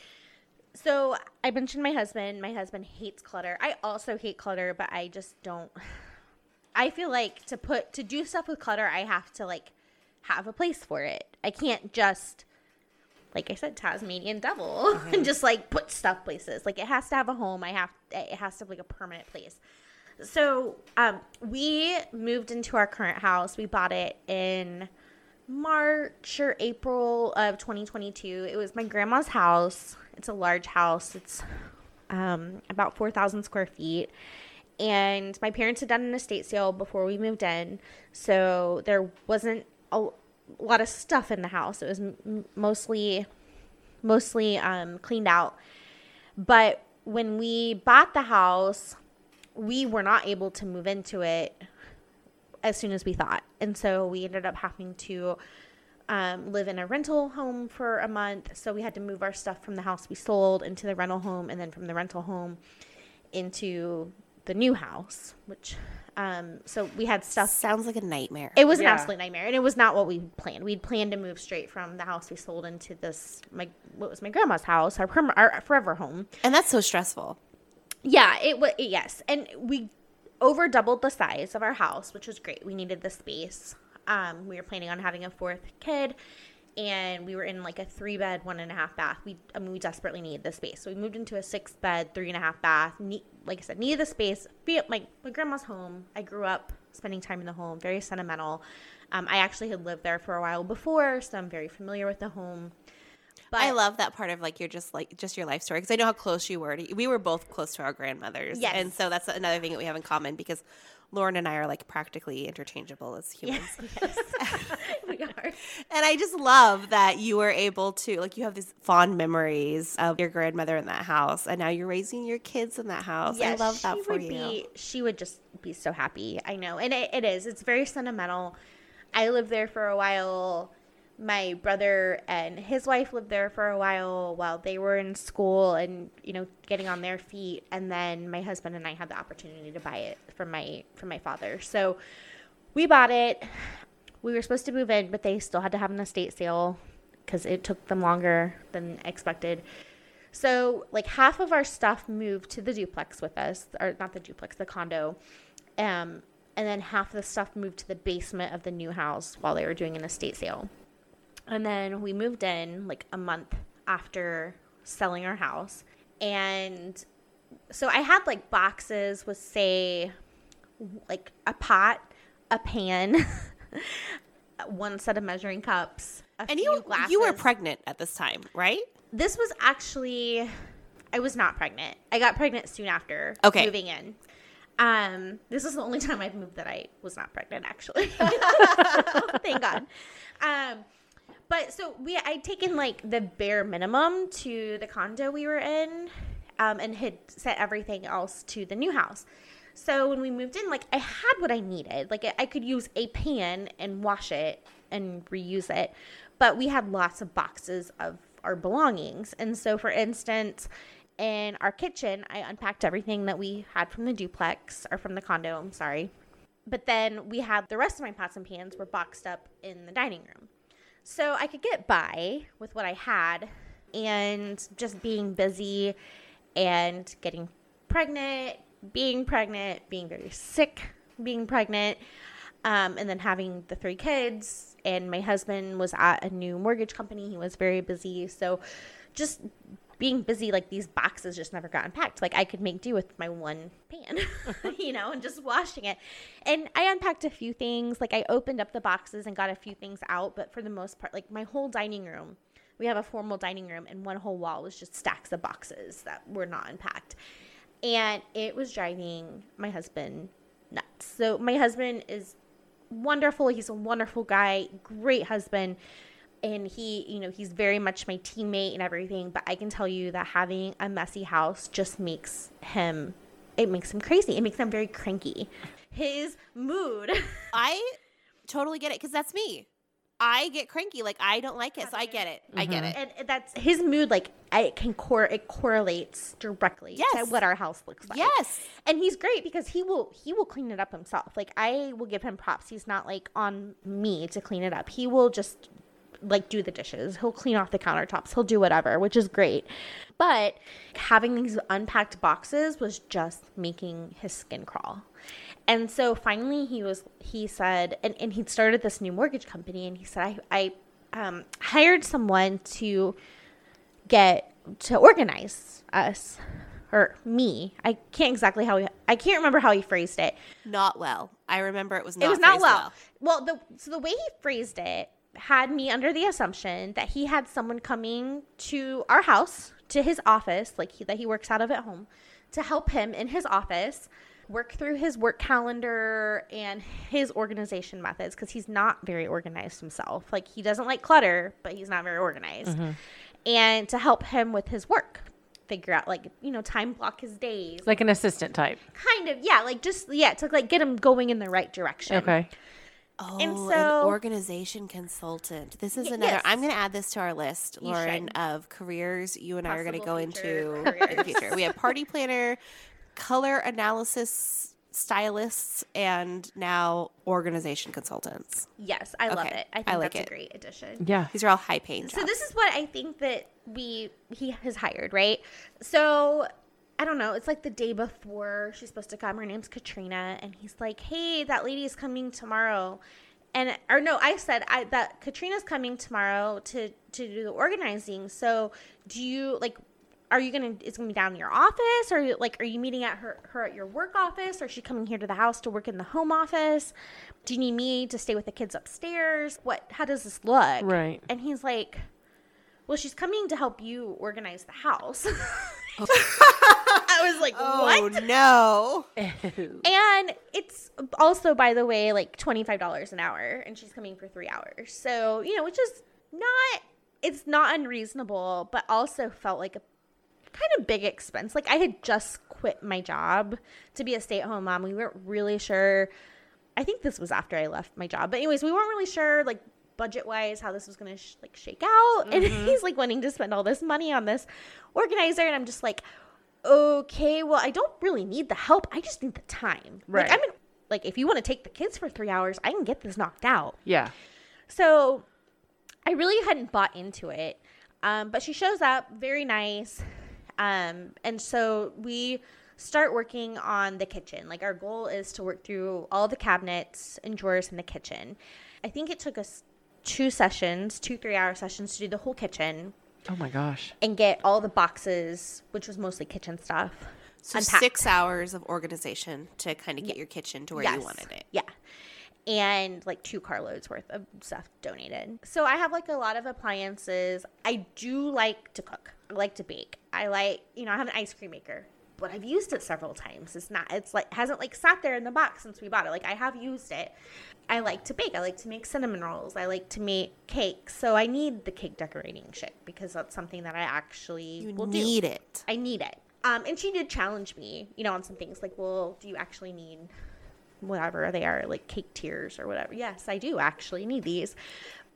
Speaker 2: so I mentioned my husband. My husband hates clutter. I also hate clutter, but I just don't. [SIGHS] I feel like to put to do stuff with clutter, I have to like have a place for it. I can't just like I said, Tasmanian devil [LAUGHS] and just like put stuff places. Like it has to have a home. I have it has to have like a permanent place. So um, we moved into our current house. We bought it in March or April of 2022. It was my grandma's house. It's a large house. It's um, about 4,000 square feet. And my parents had done an estate sale before we moved in. So there wasn't a lot of stuff in the house. It was m- mostly mostly um, cleaned out. But when we bought the house, we were not able to move into it as soon as we thought. And so we ended up having to um, live in a rental home for a month. So we had to move our stuff from the house we sold into the rental home and then from the rental home into the new house, which, um, so we had stuff.
Speaker 1: Sounds like a nightmare.
Speaker 2: It was an absolute nightmare, and it was not what we planned. We'd planned to move straight from the house we sold into this my what was my grandma's house, our, perm- our forever home.
Speaker 1: and that's so stressful.
Speaker 2: Yeah, it was yes, and we over doubled the size of our house, which was great. We needed the space. Um, we were planning on having a fourth kid, and we were in like a three bed, one and a half bath. We I mean we desperately needed the space, so we moved into a six bed, three and a half bath. Like I said, needed the space. Be my my grandma's home. I grew up spending time in the home, very sentimental. Um, I actually had lived there for a while before, so I'm very familiar with the home. But
Speaker 1: I love that part of like your just like just your life story because I know how close you were. To, we were both close to our grandmothers,
Speaker 2: Yes.
Speaker 1: and so that's another thing that we have in common because Lauren and I are like practically interchangeable as [LAUGHS] humans.
Speaker 2: yes, [LAUGHS] we are.
Speaker 1: And I just love that you were able to like you have these fond memories of your grandmother in that house, and now you're raising your kids in that house. I love that for
Speaker 2: would
Speaker 1: you.
Speaker 2: Be, she would just be so happy. I know, and it, it is. It's very sentimental. I lived there for a while. My brother and his wife lived there for a while while they were in school and you know getting on their feet. And then my husband and I had the opportunity to buy it from my from my father. So we bought it. We were supposed to move in, but they still had to have an estate sale because it took them longer than expected. So, like half of our stuff moved to the duplex with us, or not the duplex, the condo. Um, and then half of the stuff moved to the basement of the new house while they were doing an estate sale. And then we moved in like a month after selling our house. And so I had like boxes with, say, like a pot, a pan, [LAUGHS] one set of measuring cups, a
Speaker 1: And
Speaker 2: few
Speaker 1: you
Speaker 2: glasses
Speaker 1: you were pregnant at this time, right?
Speaker 2: this was actually I was not pregnant. I got pregnant soon after
Speaker 1: Okay.
Speaker 2: moving in. Um, this is the only [LAUGHS] time I've moved that I was not pregnant actually. [LAUGHS] Thank God. Um, but so we I'd taken like the bare minimum to the condo we were in, um, and had set everything else to the new house. So when we moved in, like I had what I needed. Like I- could use a pan and wash it and reuse it, but we had lots of boxes of our belongings. And so, for instance, in our kitchen, I unpacked everything that we had from the duplex or from the condo. I'm sorry. But then we had the rest of my pots and pans were boxed up in the dining room. So I could get by with what I had and just being busy and getting pregnant, being pregnant, being very sick, being pregnant, um, and then having the three kids. And my husband was at a new mortgage company. He was very busy. So just being busy, like these boxes just never got unpacked. Like I could make do with my one pan, [LAUGHS] you know, and just washing it. And I unpacked a few things. Like I opened up the boxes and got a few things out. But for the most part, like my whole dining room, we have a formal dining room, and one whole wall was just stacks of boxes that were not unpacked. And it was driving my husband nuts. So my husband is wonderful. He's a wonderful guy, great husband. And he, you know, he's very much my teammate and everything. But I can tell you that having a messy house just makes him, it makes him crazy. It makes him very cranky. His mood. [LAUGHS]
Speaker 1: I totally get it because that's me. I get cranky. Like I don't like it, so I get it. I get mm-hmm. it.
Speaker 2: and that's his mood like it can cor it correlates directly to what our house looks like.
Speaker 1: Yes.
Speaker 2: And he's great because he will he will clean it up himself. Like I will give him props. He's not like on me to clean it up. He will just like do the dishes. He'll clean off the countertops. He'll do whatever, which is great. But having these unpacked boxes was just making his skin crawl. And so finally he was he said and, and he'd started this new mortgage company and he said I I um, hired someone to get to organize us or me. I can't exactly how he, I can't remember how he phrased it.
Speaker 1: Not well. I remember it was not.
Speaker 2: it was not
Speaker 1: phrased
Speaker 2: well. Well, the so the way he phrased it had me under the assumption that he had someone coming to our house to his office, like he, that he works out of at home, to help him in his office work through his work calendar and his organization methods because he's not very organized himself. Like he doesn't like clutter, but he's not very organized. Mm-hmm. And to help him with his work, figure out like you know time block his days,
Speaker 3: Like an assistant type.
Speaker 2: kind of yeah, like just yeah to like get him going in the right direction.
Speaker 3: Okay.
Speaker 1: Oh,
Speaker 2: And
Speaker 1: an organization consultant. This is another.
Speaker 2: yes.
Speaker 1: I'm going to add this to our list,
Speaker 2: You
Speaker 1: Lauren,
Speaker 2: should.
Speaker 1: of careers you and I are going to go
Speaker 2: future
Speaker 1: into in the future. We have party planner, color analysis stylists, and now organization consultants.
Speaker 2: Yes, I love it. I think
Speaker 1: I like
Speaker 2: that's
Speaker 1: it.
Speaker 2: a great addition.
Speaker 3: Yeah.
Speaker 1: These are all high paying
Speaker 2: So
Speaker 1: jobs.
Speaker 2: this is what I think that we he has hired, right? So I don't know. It's like the day before she's supposed to come. Her name's Katrina, and he's like, "Hey, that lady is coming tomorrow." And or no, I said I that Katrina's coming tomorrow to to do the organizing. So do you like? Are you gonna? Is it gonna be down in your office, or like, are you meeting at her her at your work office, or is she coming here to the house to work in the home office? Do you need me to stay with the kids upstairs? What? How does this look?
Speaker 3: Right.
Speaker 2: And he's like, Well, she's coming to help you organize the house. [LAUGHS] [LAUGHS] I was like,
Speaker 1: oh
Speaker 2: What?
Speaker 1: no! [LAUGHS]
Speaker 2: And it's also, by the way, like $25 an hour, and she's coming for three hours. So, you know, which is not, it's not unreasonable, but also felt like a kind of big expense. Like I had just quit my job to be a stay at home mom. We weren't really sure. I think this was after I left my job. But anyways, we weren't really sure like budget wise how this was going to sh- like shake out. And [LAUGHS] he's like wanting to spend all this money on this organizer and I'm just like okay, well, I don't really need the help. I just need the time.
Speaker 3: Right.
Speaker 2: Like I'm in, like if you want to take the kids for 3 hours, I can get this knocked out.
Speaker 3: Yeah.
Speaker 2: So I really hadn't bought into it. Um, but she shows up, very nice. Um, and so we start working on the kitchen. Like our goal is to work through all the cabinets and drawers in the kitchen. I think it took us two sessions, two three hour sessions to do the whole kitchen
Speaker 3: Oh my gosh.
Speaker 2: and get all the boxes, which was mostly kitchen stuff.
Speaker 1: So
Speaker 2: unpacked.
Speaker 1: six hours of organization to kind of get your kitchen to where you wanted it.
Speaker 2: Yeah. And like two carloads worth of stuff donated. So I have like a lot of appliances. I do like to cook. I like to bake. I like, you know, I have an ice cream maker, but I've used it several times. It's not, it's like, hasn't like sat there in the box since we bought it. Like I have used it. I like to bake. I like to make cinnamon rolls. I like to make cakes. So I need the cake decorating shit because that's something that I actually
Speaker 1: You
Speaker 2: will do.
Speaker 1: need it.
Speaker 2: I need it. Um, and she did challenge me, you know, on some things like, well, do you actually need whatever they are, like cake tiers or whatever? Yes, I do actually need these.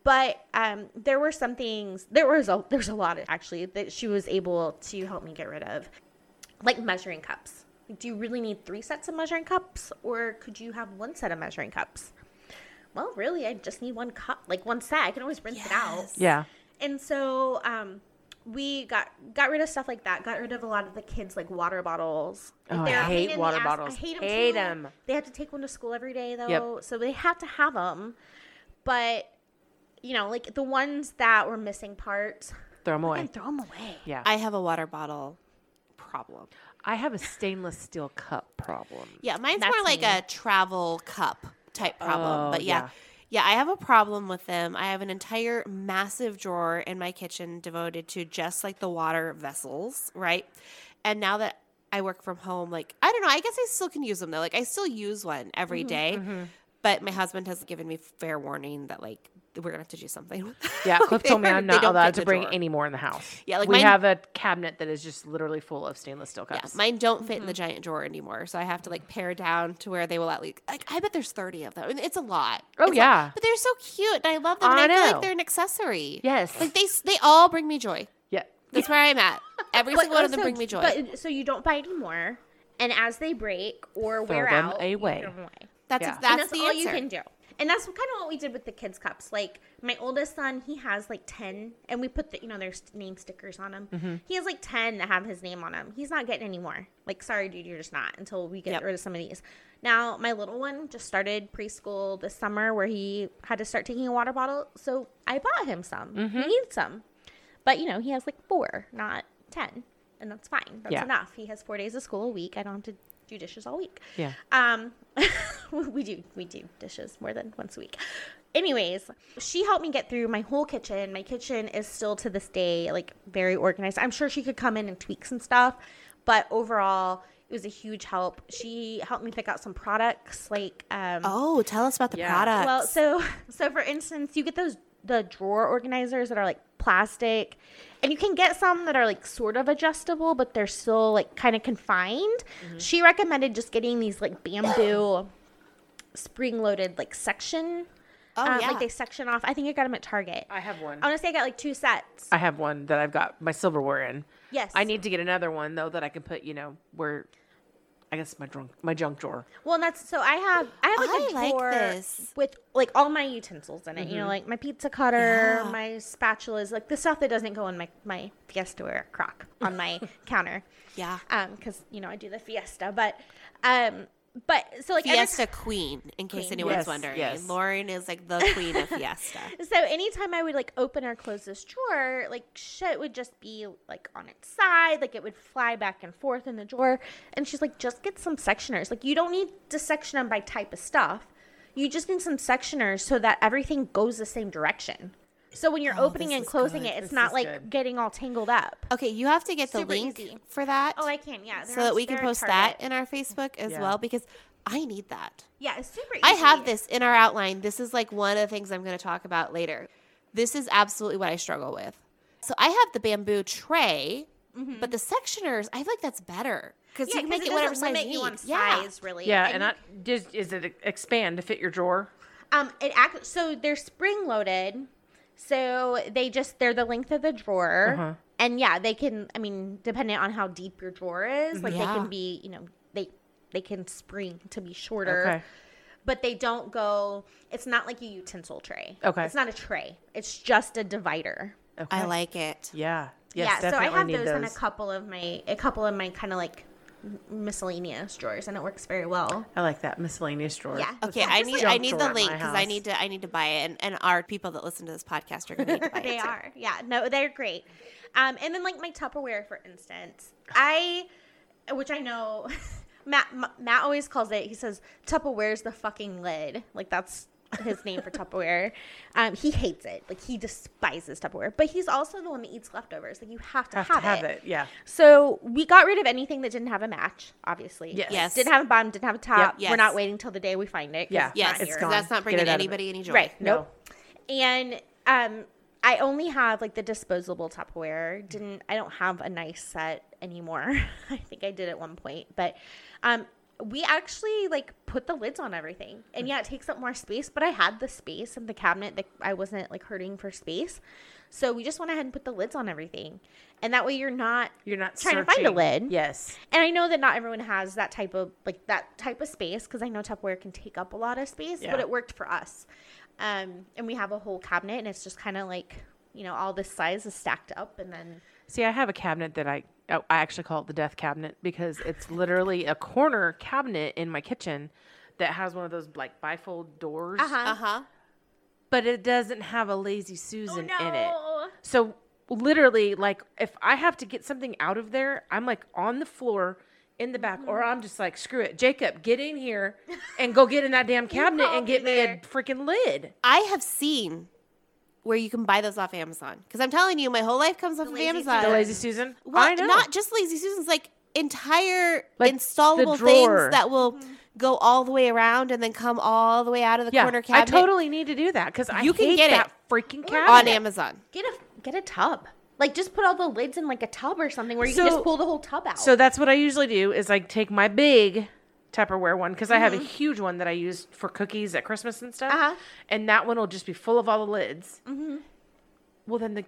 Speaker 2: But um, there were some things. There was a there's a lot actually that she was able to help me get rid of, like measuring cups. Like, do you really need three sets of measuring cups, or could you have one set of measuring cups? Well, really, I just need one cup, like one set. I can always rinse it out.
Speaker 3: Yeah.
Speaker 2: And so um, we got got rid of stuff like that. Got rid of a lot of the kids like water bottles. Like,
Speaker 3: Oh, I
Speaker 2: they're a pain
Speaker 3: hate
Speaker 2: in the
Speaker 3: water
Speaker 2: ass.
Speaker 3: bottles.
Speaker 2: I hate them.
Speaker 3: Hate 'em.
Speaker 2: They have to take one to school every day though,
Speaker 3: Yep.
Speaker 2: so they have to have them. But you know, like the ones that were missing parts,
Speaker 3: Throw them away.
Speaker 2: and throw them away.
Speaker 3: Yeah.
Speaker 1: I have a water bottle problem.
Speaker 3: I have a stainless steel cup problem.
Speaker 1: Yeah, mine's
Speaker 2: That's
Speaker 1: more like
Speaker 2: me.
Speaker 1: a travel cup type problem.
Speaker 3: Oh,
Speaker 1: but yeah.
Speaker 3: yeah.
Speaker 1: yeah. I have a problem with them. I have an entire massive drawer in my kitchen devoted to just like the water vessels, right? And now that I work from home, like I don't know, I guess I still can use them though. Like I still use one every
Speaker 3: Mm-hmm,
Speaker 1: day. But my husband has given me fair warning that like we're gonna have to do something. with them.
Speaker 3: Yeah, [LAUGHS] Cliff
Speaker 1: They
Speaker 3: told me I'm not allowed to bring
Speaker 1: drawer.
Speaker 3: any more in the house.
Speaker 1: Yeah, like
Speaker 3: we
Speaker 1: mine-
Speaker 3: have a cabinet that is just literally full of stainless steel
Speaker 1: Yeah,
Speaker 3: cups.
Speaker 1: mine don't fit in the mm-hmm. giant drawer anymore, so I have to like pare down to where they will at least. Like, I bet there's thirty of them. and It's a lot.
Speaker 3: Oh,
Speaker 1: It's a lot.
Speaker 3: yeah.
Speaker 1: but they're so cute, and I love them.
Speaker 3: I
Speaker 1: and I feel
Speaker 3: know.
Speaker 1: like they're an accessory.
Speaker 3: Yes.
Speaker 1: like they they all bring me joy.
Speaker 3: yeah.
Speaker 1: That's where I'm at. [LAUGHS] Every single one of them bring me joy.
Speaker 2: But so you don't buy any more, and as they break or
Speaker 3: Throw
Speaker 2: wear
Speaker 3: them
Speaker 2: out,
Speaker 3: away.
Speaker 2: throw them away.
Speaker 1: that's
Speaker 3: yeah.
Speaker 1: ex- that's,
Speaker 2: and that's
Speaker 1: the
Speaker 2: all
Speaker 1: answer.
Speaker 2: you can do. And that's kind of what we did with the kids' cups. Like my oldest son, he has like ten, and we put the you know there's name stickers on them.
Speaker 1: Mm-hmm.
Speaker 2: He has like ten that have his name on them. He's not getting any more. Like sorry, dude, you're just not until we get
Speaker 1: Yep.
Speaker 2: rid of some of these. Now my little one just started preschool this summer where he had to start taking a water bottle, so I bought him some.
Speaker 1: Mm-hmm.
Speaker 2: He needs some, but you know he has like four, not ten, and that's fine. That's
Speaker 3: Yeah.
Speaker 2: enough. He has four days of school a week. I don't have to do dishes all week.
Speaker 3: Yeah.
Speaker 2: Um, [LAUGHS] we do we do dishes more than once a week. Anyways, she helped me get through my whole kitchen. My kitchen is still to this day like very organized. I'm sure she could come in and tweak some stuff, but overall, it was a huge help. She helped me pick out some products like um,
Speaker 1: Oh, tell us about the
Speaker 3: Yeah.
Speaker 1: products.
Speaker 2: well, so [LAUGHS] so for instance, you get those the drawer organizers that are like plastic, and you can get some that are like sort of adjustable, but they're still like kind of confined. She recommended just getting these like bamboo [CLEARS THROAT] spring loaded like section.
Speaker 1: Oh,
Speaker 2: um,
Speaker 1: yeah.
Speaker 2: Like they section off. I think I got them at Target.
Speaker 3: I have one.
Speaker 2: I want to say I got like two sets.
Speaker 3: I have one that I've got my silverware in.
Speaker 2: yes.
Speaker 3: I need to get another one though that I can put, you know, where I guess my drunk my junk drawer.
Speaker 2: Well, and that's so I have I have like
Speaker 1: I
Speaker 2: a
Speaker 1: like
Speaker 2: drawer
Speaker 1: this.
Speaker 2: with like all my utensils in it. You know, like my pizza cutter,
Speaker 1: Yeah.
Speaker 2: my spatulas, like the stuff that doesn't go in my my Fiestaware crock on my [LAUGHS] counter.
Speaker 1: yeah,
Speaker 2: Um, because you know I do the Fiesta, but um, but so like every
Speaker 1: Fiesta Queen. In case
Speaker 2: Queen.
Speaker 1: anyone's
Speaker 3: Yes,
Speaker 1: wondering,
Speaker 3: yes.
Speaker 1: Lauren is like the [LAUGHS] queen of Fiesta.
Speaker 2: So anytime I would like open or close this drawer, like shit would just be like on its side, like it would fly back and forth in the drawer. And she's like, just get some sectioners. Like you don't need to section them by type of stuff. You just need some sectioners so that everything goes the same direction. So when you're
Speaker 1: Oh,
Speaker 2: opening and closing
Speaker 1: good.
Speaker 2: it, it's
Speaker 3: This
Speaker 2: not like
Speaker 3: good.
Speaker 2: getting all tangled up.
Speaker 1: Okay, you have to get the
Speaker 2: Super
Speaker 1: link
Speaker 2: easy.
Speaker 1: for that.
Speaker 2: Oh, I can, yeah. they're
Speaker 1: so that we can post that in our Facebook as
Speaker 3: Yeah.
Speaker 1: well because I need that.
Speaker 2: Yeah, it's super easy.
Speaker 1: I have this in our outline. This is like one of the things I'm going to talk about later. This is absolutely what I struggle with. So I have the bamboo tray, but the sectioners, I feel like that's better because
Speaker 2: Mm-hmm. Yeah,
Speaker 1: you can make
Speaker 2: it
Speaker 1: it whatever size you
Speaker 2: you
Speaker 1: need. yeah.
Speaker 2: size, really.
Speaker 3: Yeah,
Speaker 2: And
Speaker 3: and, I, does is it expand to fit your drawer?
Speaker 2: Um, it act so they're spring loaded, so they just they're the length of the drawer,
Speaker 3: Uh-huh.
Speaker 2: and yeah, they can. I mean, depending on how deep your drawer is, like they can be, you know, they they can spring to be shorter,
Speaker 3: Okay.
Speaker 2: but they don't go. It's not like a utensil tray.
Speaker 3: Okay.
Speaker 2: it's not a tray. It's just a divider.
Speaker 3: Okay.
Speaker 1: I like it.
Speaker 3: Yeah. Yes,
Speaker 2: yeah, so I have
Speaker 3: need
Speaker 2: those, in a couple of my a couple of my kind of like miscellaneous drawers, and it works very well.
Speaker 3: I like that miscellaneous drawer.
Speaker 2: Yeah.
Speaker 1: Okay,
Speaker 2: Just
Speaker 1: I need I need the link because I need to I need to buy it, and, and our people that listen to this podcast are going to need to buy [LAUGHS]
Speaker 2: they
Speaker 1: it. too.
Speaker 2: are yeah no they're great um and then like my tupperware for instance i which i know [LAUGHS] matt matt always calls it he says tupperware's the fucking lid like that's his name for tupperware um he hates it like he despises tupperware but he's also the one that eats leftovers like you have to
Speaker 3: Have,
Speaker 2: have,
Speaker 3: to have
Speaker 2: it.
Speaker 3: it. Yeah.
Speaker 2: so we got rid of anything that didn't have a match obviously
Speaker 3: Yes.
Speaker 1: Yes.
Speaker 2: didn't have a bottom didn't have a top
Speaker 1: Yes.
Speaker 2: we're not waiting till the day we find it.
Speaker 3: Yeah.
Speaker 2: it's
Speaker 1: Yes,
Speaker 2: not
Speaker 3: It's
Speaker 2: here.
Speaker 1: because
Speaker 3: gone.
Speaker 1: that's not bringing
Speaker 3: it out of it.
Speaker 1: anybody any joy.
Speaker 2: Right.
Speaker 3: No.
Speaker 2: Nope. And um, I only have like the disposable Tupperware. Didn't I don't have a nice set anymore. [LAUGHS] I think I did at one point, but um we actually like put the lids on everything. And yeah, it takes up more space, but I had the space in the cabinet that I wasn't like hurting for space. So we just went ahead and put the lids on everything. And that way you're not
Speaker 3: You're not
Speaker 2: trying to find a lid.
Speaker 3: Yes.
Speaker 2: And I know that not everyone has that type of like that type of space because I know Tupperware can take up a lot of space,
Speaker 3: Yeah.
Speaker 2: but it worked for us. Um, and we have a whole cabinet, and it's just kind of like you know all this size is stacked up, and then
Speaker 3: See, I have a cabinet that I oh, I actually call it the death cabinet because it's literally a corner cabinet in my kitchen that has one of those like bifold doors,
Speaker 2: Uh-huh.
Speaker 1: Uh huh.
Speaker 3: but it doesn't have a lazy Susan
Speaker 2: Oh,
Speaker 3: in it. So literally, like if I have to get something out of there, I'm like on the floor in the back, or I'm just like, screw it, Jacob, get in here and go get in that damn [LAUGHS] cabinet and get
Speaker 2: me
Speaker 3: me
Speaker 2: there.
Speaker 3: a freaking lid.
Speaker 1: I have seen where you can buy those off Amazon because I'm telling you, my whole life comes off of
Speaker 2: Lazy
Speaker 1: Amazon.
Speaker 3: The lazy Susan.
Speaker 1: Well,
Speaker 3: I know.
Speaker 1: not just lazy Susans, like entire
Speaker 3: Like
Speaker 1: installable things that will go all the way around and then come all the way out of the
Speaker 3: yeah,
Speaker 1: corner cabinet.
Speaker 3: I totally need to do that because I
Speaker 1: You can get
Speaker 3: that
Speaker 1: it
Speaker 3: freaking cabinet
Speaker 1: on Amazon.
Speaker 2: get a get a tub. Like just put all the lids in like a tub or something where you can just pull the whole tub out.
Speaker 3: So that's what I usually do is like take my big Tupperware one because I have a huge one that I use for cookies at Christmas and stuff,
Speaker 2: Mm-hmm. Uh-huh.
Speaker 3: and that one will just be full of all the lids. Mm-hmm. Well, then the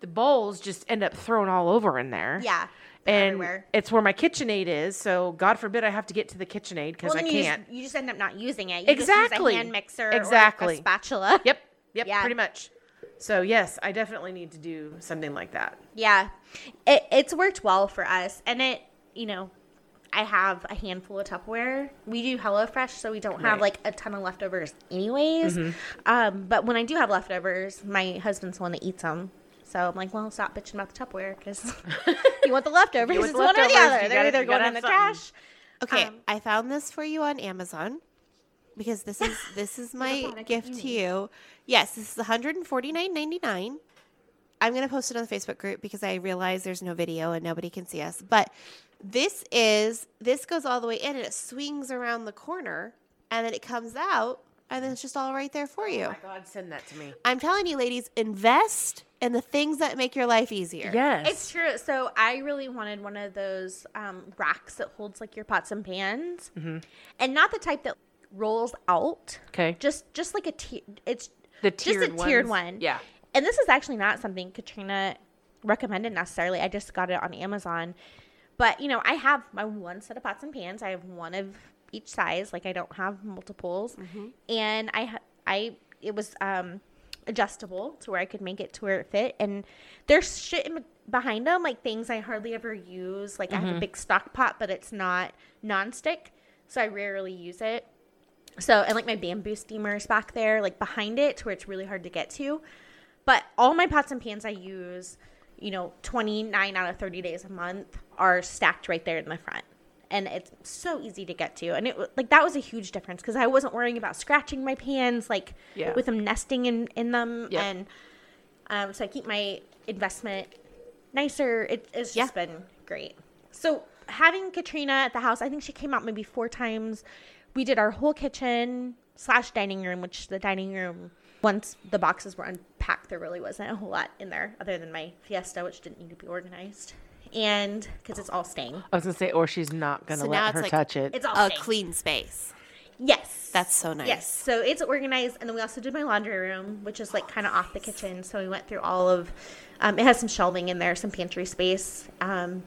Speaker 3: the bowls just end up thrown all over in there.
Speaker 2: yeah,
Speaker 3: and
Speaker 2: everywhere.
Speaker 3: it's where my KitchenAid is. So God forbid I have to get to the KitchenAid because
Speaker 2: Well,
Speaker 3: I
Speaker 2: you
Speaker 3: can't.
Speaker 2: Just, you just end up not using it. You
Speaker 3: Exactly.
Speaker 2: Just use a hand mixer
Speaker 3: Exactly.
Speaker 2: or a spatula. [LAUGHS]
Speaker 3: Yep, yep,
Speaker 2: Yeah.
Speaker 3: pretty much. So yes, I definitely need to do something like that.
Speaker 2: Yeah, it, it's worked well for us, and it you know, I have a handful of Tupperware. We do HelloFresh, so we don't have
Speaker 3: Right.
Speaker 2: like a ton of leftovers, anyways. Um, but when I do have leftovers, my husband's the one that eats them. So I'm like, well, stop bitching about the Tupperware because [LAUGHS] you want the leftovers. [LAUGHS]
Speaker 3: You want
Speaker 2: it's
Speaker 3: the
Speaker 2: one or the other.
Speaker 3: you
Speaker 2: They're either going
Speaker 3: gotta
Speaker 2: in the
Speaker 3: have
Speaker 2: trash.
Speaker 1: Okay,
Speaker 2: Um,
Speaker 1: I found this for you on Amazon because this is [LAUGHS] this is my gift to
Speaker 2: you
Speaker 1: you. Yes, this is $149.99. I'm gonna post it on the Facebook group because I realize there's no video and nobody can see us. But this is this goes all the way in and it swings around the corner and then it comes out and then it's just all right there for you.
Speaker 3: Oh my God, send that to me.
Speaker 1: I'm telling you, ladies, invest in the things that make your life easier.
Speaker 3: Yes,
Speaker 2: It's true. So I really wanted one of those um, racks that holds like your pots and pans, and not the type that rolls out.
Speaker 3: okay.
Speaker 2: Just just like a tier. It's
Speaker 3: The tiered
Speaker 2: just a
Speaker 3: tiered
Speaker 2: tiered one.
Speaker 3: Yeah.
Speaker 2: And this is actually not something Katrina recommended necessarily. I just got it on Amazon. But you know, I have my one set of pots and pans. I have one of each size. Like I don't have multiples. And I I it was um adjustable to where I could make it to where it fit. And there's shit in, behind them, like things I hardly ever use. Like I have a big stock pot, but it's not nonstick, so I rarely use it. So and like my bamboo steamers back there, like behind it, to where it's really hard to get to. But all my pots and pans I use, you know, 29 out of 30 days a month are stacked right there in the front. And it's so easy to get to. And it like that was a huge difference because I wasn't worrying about scratching my pans like
Speaker 3: Yeah.
Speaker 2: with them nesting in in them
Speaker 3: Yep.
Speaker 2: and um so I keep my investment nicer. It, it's just
Speaker 1: Yeah.
Speaker 2: been great. So having Katrina at the house, I think she came out maybe four times. We did our whole kitchen slash dining room, which the dining room once the boxes were unpacked, there really wasn't a whole lot in there other than my Fiesta, which didn't need to be organized, and because it's all staying.
Speaker 3: I was gonna say, or she's not gonna
Speaker 1: So
Speaker 3: let
Speaker 1: it's
Speaker 3: her
Speaker 1: like-
Speaker 3: touch it.
Speaker 2: It's all
Speaker 1: A
Speaker 2: staying.
Speaker 1: clean space.
Speaker 2: Yes.
Speaker 1: That's so nice.
Speaker 2: Yes. So it's organized, and then we also did my laundry room, which is like kind of off the kitchen. So we went through all of. Um, it has some shelving in there, some pantry space. Um,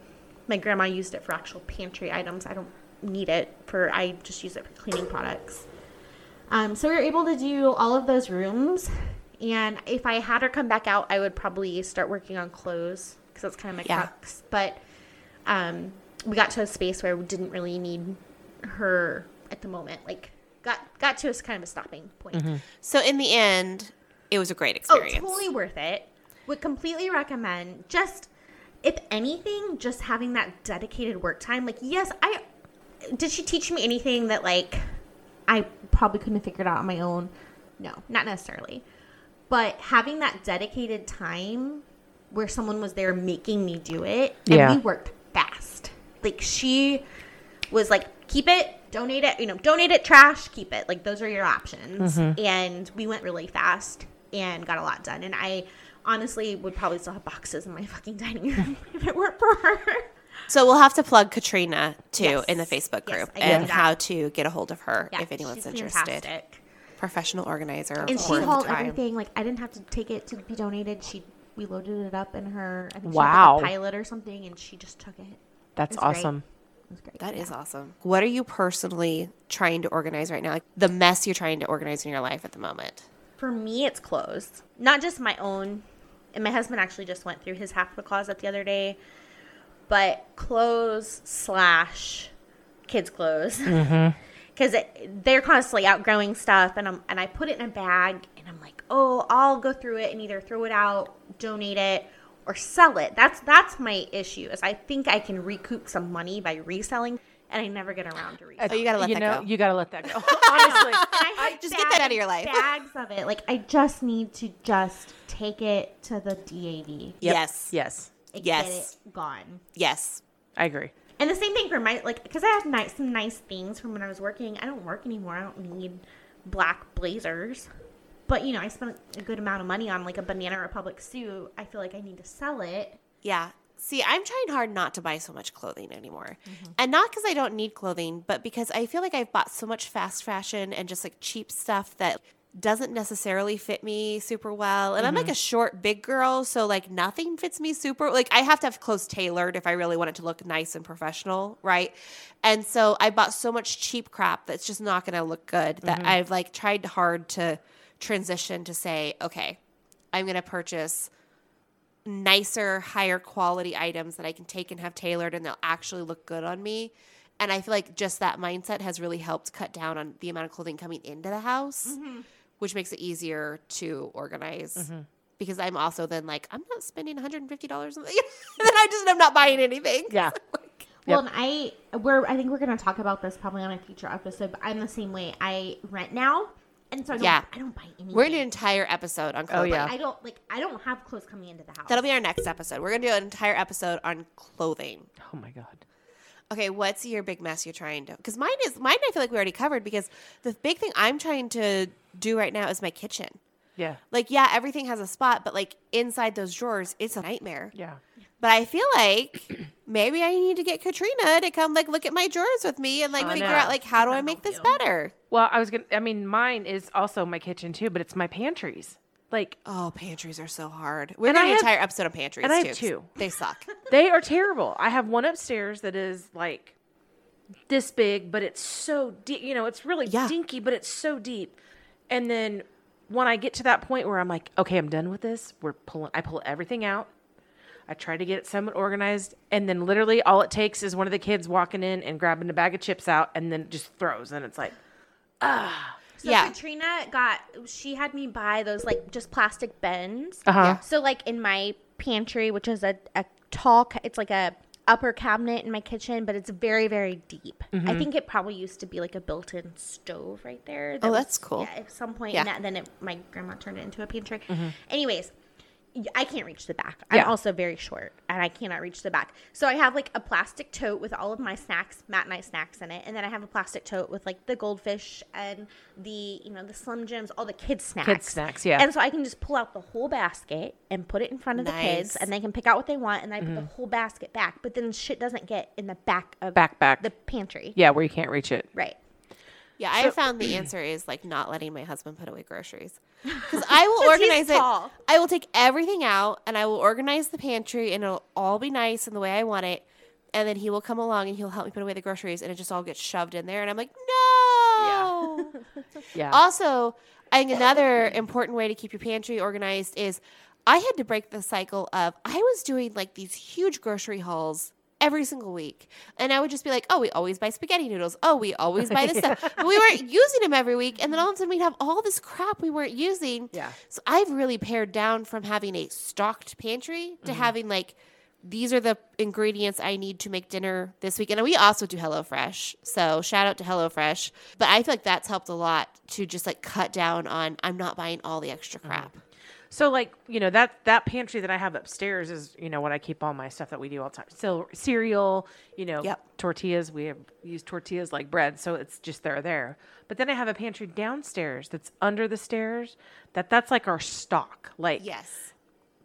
Speaker 2: my grandma used it for actual pantry items. I don't need it for. I just use it for cleaning products. Um, so we were able to do all of those rooms, and if I had her come back out, I would probably start working on clothes because that's kind of my
Speaker 1: Yeah.
Speaker 2: crux. But um, we got to a space where we didn't really need her at the moment. Like got got to us kind of a stopping point.
Speaker 1: So in the end, it was a great experience.
Speaker 2: Oh, totally worth it. Would completely recommend. Just if anything, just having that dedicated work time. Like yes, I did. She teach me anything that like I probably couldn't have figured out on my own. No, not necessarily. But having that dedicated time where someone was there making me do it, and
Speaker 3: Yeah.
Speaker 2: we worked fast. Like she was like, keep it, donate it, you know, donate it, trash, keep it. Like those are your options. Mm-hmm. And we went really fast and got a lot done. And I honestly would probably still have boxes in my fucking dining room [LAUGHS] if it weren't for her.
Speaker 1: So we'll have to plug Katrina too
Speaker 2: Yes.
Speaker 1: in the Facebook group
Speaker 2: I can
Speaker 1: and how to get a hold of her
Speaker 2: Yeah,
Speaker 1: if anyone's
Speaker 2: she's
Speaker 1: interested. Professional organizer.
Speaker 2: And she
Speaker 1: worth
Speaker 2: hauled everything. Like I didn't have to take it to be donated. She we loaded it up in her. I think
Speaker 3: Wow.
Speaker 2: she had like a pilot or something, and she just took it.
Speaker 3: That's
Speaker 2: It's great.
Speaker 3: awesome.
Speaker 2: It was great.
Speaker 1: That is awesome. What are you personally trying to organize right now? Like the mess you're trying to organize in your life at the moment.
Speaker 2: For me, it's clothes. Not just my own. And my husband actually just went through his half of the closet the other day. But clothes slash kids' clothes. Mm-hmm. [LAUGHS] Because they're constantly outgrowing stuff. And, I'm, and I put it in a bag. And I'm like, oh, I'll go through it and either throw it out, donate it, or sell it. That's, that's my issue is I think I can recoup some money by reselling. And I never get around to reselling.
Speaker 1: Oh, you gotta let
Speaker 3: you
Speaker 1: that
Speaker 3: know,
Speaker 1: go.
Speaker 3: You gotta let that go. [LAUGHS] Honestly,
Speaker 2: And I [LAUGHS] have
Speaker 1: Just get that out of your life.
Speaker 2: Bags of it. Like I just need to just take it to the DAV.
Speaker 1: Yes.
Speaker 3: yes,
Speaker 2: Like,
Speaker 1: Yes.
Speaker 2: Get it gone.
Speaker 1: Yes.
Speaker 3: I agree.
Speaker 2: And the same thing for my like because I have nice some nice things from when I was working. I don't work anymore. I don't need black blazers. But you know, I spent a good amount of money on like a Banana Republic suit. I feel like I need to sell it.
Speaker 1: Yeah. See, I'm trying hard not to buy so much clothing anymore.
Speaker 2: Mm-hmm.
Speaker 1: And not because I don't need clothing, but because I feel like I've bought so much fast fashion and just like cheap stuff that doesn't necessarily fit me super well. And I'm
Speaker 2: Mm-hmm.
Speaker 1: like a short, big girl. So, like, nothing fits me super. Like, I have to have clothes tailored if I really want it to look nice and professional. Right. And so I bought so much cheap crap that's just not going to look good that
Speaker 2: Mm-hmm.
Speaker 1: I've like tried hard to transition to say, okay, I'm going to purchase nicer, higher quality items that I can take and have tailored and they'll actually look good on me. And I feel like just that mindset has really helped cut down on the amount of clothing coming into the house, which makes it easier to organize. Mm-hmm. Because I'm also then like, I'm not spending $150 on the [LAUGHS] and then I just am not buying anything.
Speaker 3: Yeah. [LAUGHS]
Speaker 2: Well, and I we're I think we're gonna talk about this probably on a future episode. But I'm the same way. I rent now, and so I don't,
Speaker 1: Yeah.
Speaker 2: I don't buy anything.
Speaker 1: We're gonna an entire episode on oh, clothing.
Speaker 3: yeah.
Speaker 2: I don't like. I don't have clothes coming into the house.
Speaker 1: That'll be our next episode. We're gonna do an entire episode on clothing.
Speaker 3: Oh my god.
Speaker 1: Okay, what's your big mess you're trying to? Because mine is mine. I feel like we already covered. Because the big thing I'm trying to do right now is my kitchen.
Speaker 3: Yeah.
Speaker 1: Like, yeah, everything has a spot, but like inside those drawers, it's a nightmare.
Speaker 3: Yeah.
Speaker 1: But I feel like [CLEARS THROAT] maybe I need to get Katrina to come like look at my drawers with me and like
Speaker 3: I
Speaker 1: figure
Speaker 3: know.
Speaker 1: out like how do I
Speaker 2: That'll
Speaker 1: make this better.
Speaker 3: Well, I was gonna. I mean, mine is also my kitchen too, but it's my pantries. Like
Speaker 1: Oh, pantries are so hard. We're
Speaker 3: And
Speaker 1: gonna
Speaker 3: I have-
Speaker 1: entire episode on pantries
Speaker 3: and I
Speaker 1: too.
Speaker 3: two.
Speaker 1: They suck. [LAUGHS]
Speaker 3: they are terrible. I have one upstairs that is like this big, but it's so deep. You know, it's really
Speaker 1: Yeah.
Speaker 3: dinky, but it's so deep. And then when I get to that point where I'm like, okay, I'm done with this. We're pulling. I pull everything out. I try to get it somewhat organized, and then literally all it takes is one of the kids walking in and grabbing a bag of chips out, and then just throws, and it's like, uh
Speaker 2: So
Speaker 1: Yeah.
Speaker 2: Katrina got she had me buy those like just plastic bins.
Speaker 3: uh huh.
Speaker 1: Yeah.
Speaker 2: So like in my pantry, which is a, a tall, it's like a upper cabinet in my kitchen, but it's very very deep.
Speaker 1: Mm-hmm.
Speaker 2: I think it probably used to be like a built-in stove right there.
Speaker 1: Oh,
Speaker 2: that
Speaker 1: that's cool.
Speaker 2: Yeah, at some point,
Speaker 1: Yeah.
Speaker 2: in that, then it, my grandma turned it into a pantry. Anyways. I can't reach the back. I'm also very short and I cannot reach the back. So I have like a plastic tote with all of my snacks, Matt and I snacks in it. And then I have a plastic tote with like the goldfish and the, you know, the Slim Jims, all the kids snacks.
Speaker 3: Kids snacks, yeah.
Speaker 2: And so I can just pull out the whole basket and put it in front of the kids, and they can pick out what they want, and I put the mm-hmm. whole basket back. But then shit doesn't get in the back of
Speaker 3: Back, back.
Speaker 2: the pantry.
Speaker 3: Yeah, where you can't reach it.
Speaker 2: Right.
Speaker 1: Yeah, I found the [CLEARS THROAT] answer is like not letting my husband put away groceries. [LAUGHS] Because I will organize it.
Speaker 2: tall.
Speaker 1: I will take everything out and I will organize the pantry and it'll all be nice in the way I want it. And then he will come along and he'll help me put away the groceries and it just all gets shoved in there. And I'm like, no. [LAUGHS]
Speaker 3: Yeah.
Speaker 1: Also, I think another important way to keep your pantry organized is I had to break the cycle of I was doing like these huge grocery hauls every single week. And I would just be like, oh, we always buy spaghetti noodles. Oh, we always [LAUGHS] buy this stuff. But we weren't using them every week. And then all of a sudden we'd have all this crap we weren't using.
Speaker 3: Yeah.
Speaker 1: So I've really pared down from having a stocked pantry to mm-hmm. having like, these are the ingredients I need to make dinner this week. And we also do HelloFresh. So shout out to HelloFresh. But I feel like that's helped a lot to just like cut down on I'm not buying all the extra mm-hmm. crap.
Speaker 3: So like you know that that pantry that I have upstairs is you know what I keep all my stuff that we do all the time. So cereal, you know,
Speaker 1: Yep.
Speaker 3: tortillas. We have use tortillas like bread, so it's just there there. But then I have a pantry downstairs that's under the stairs. That that's like our stock. Like
Speaker 1: Yes.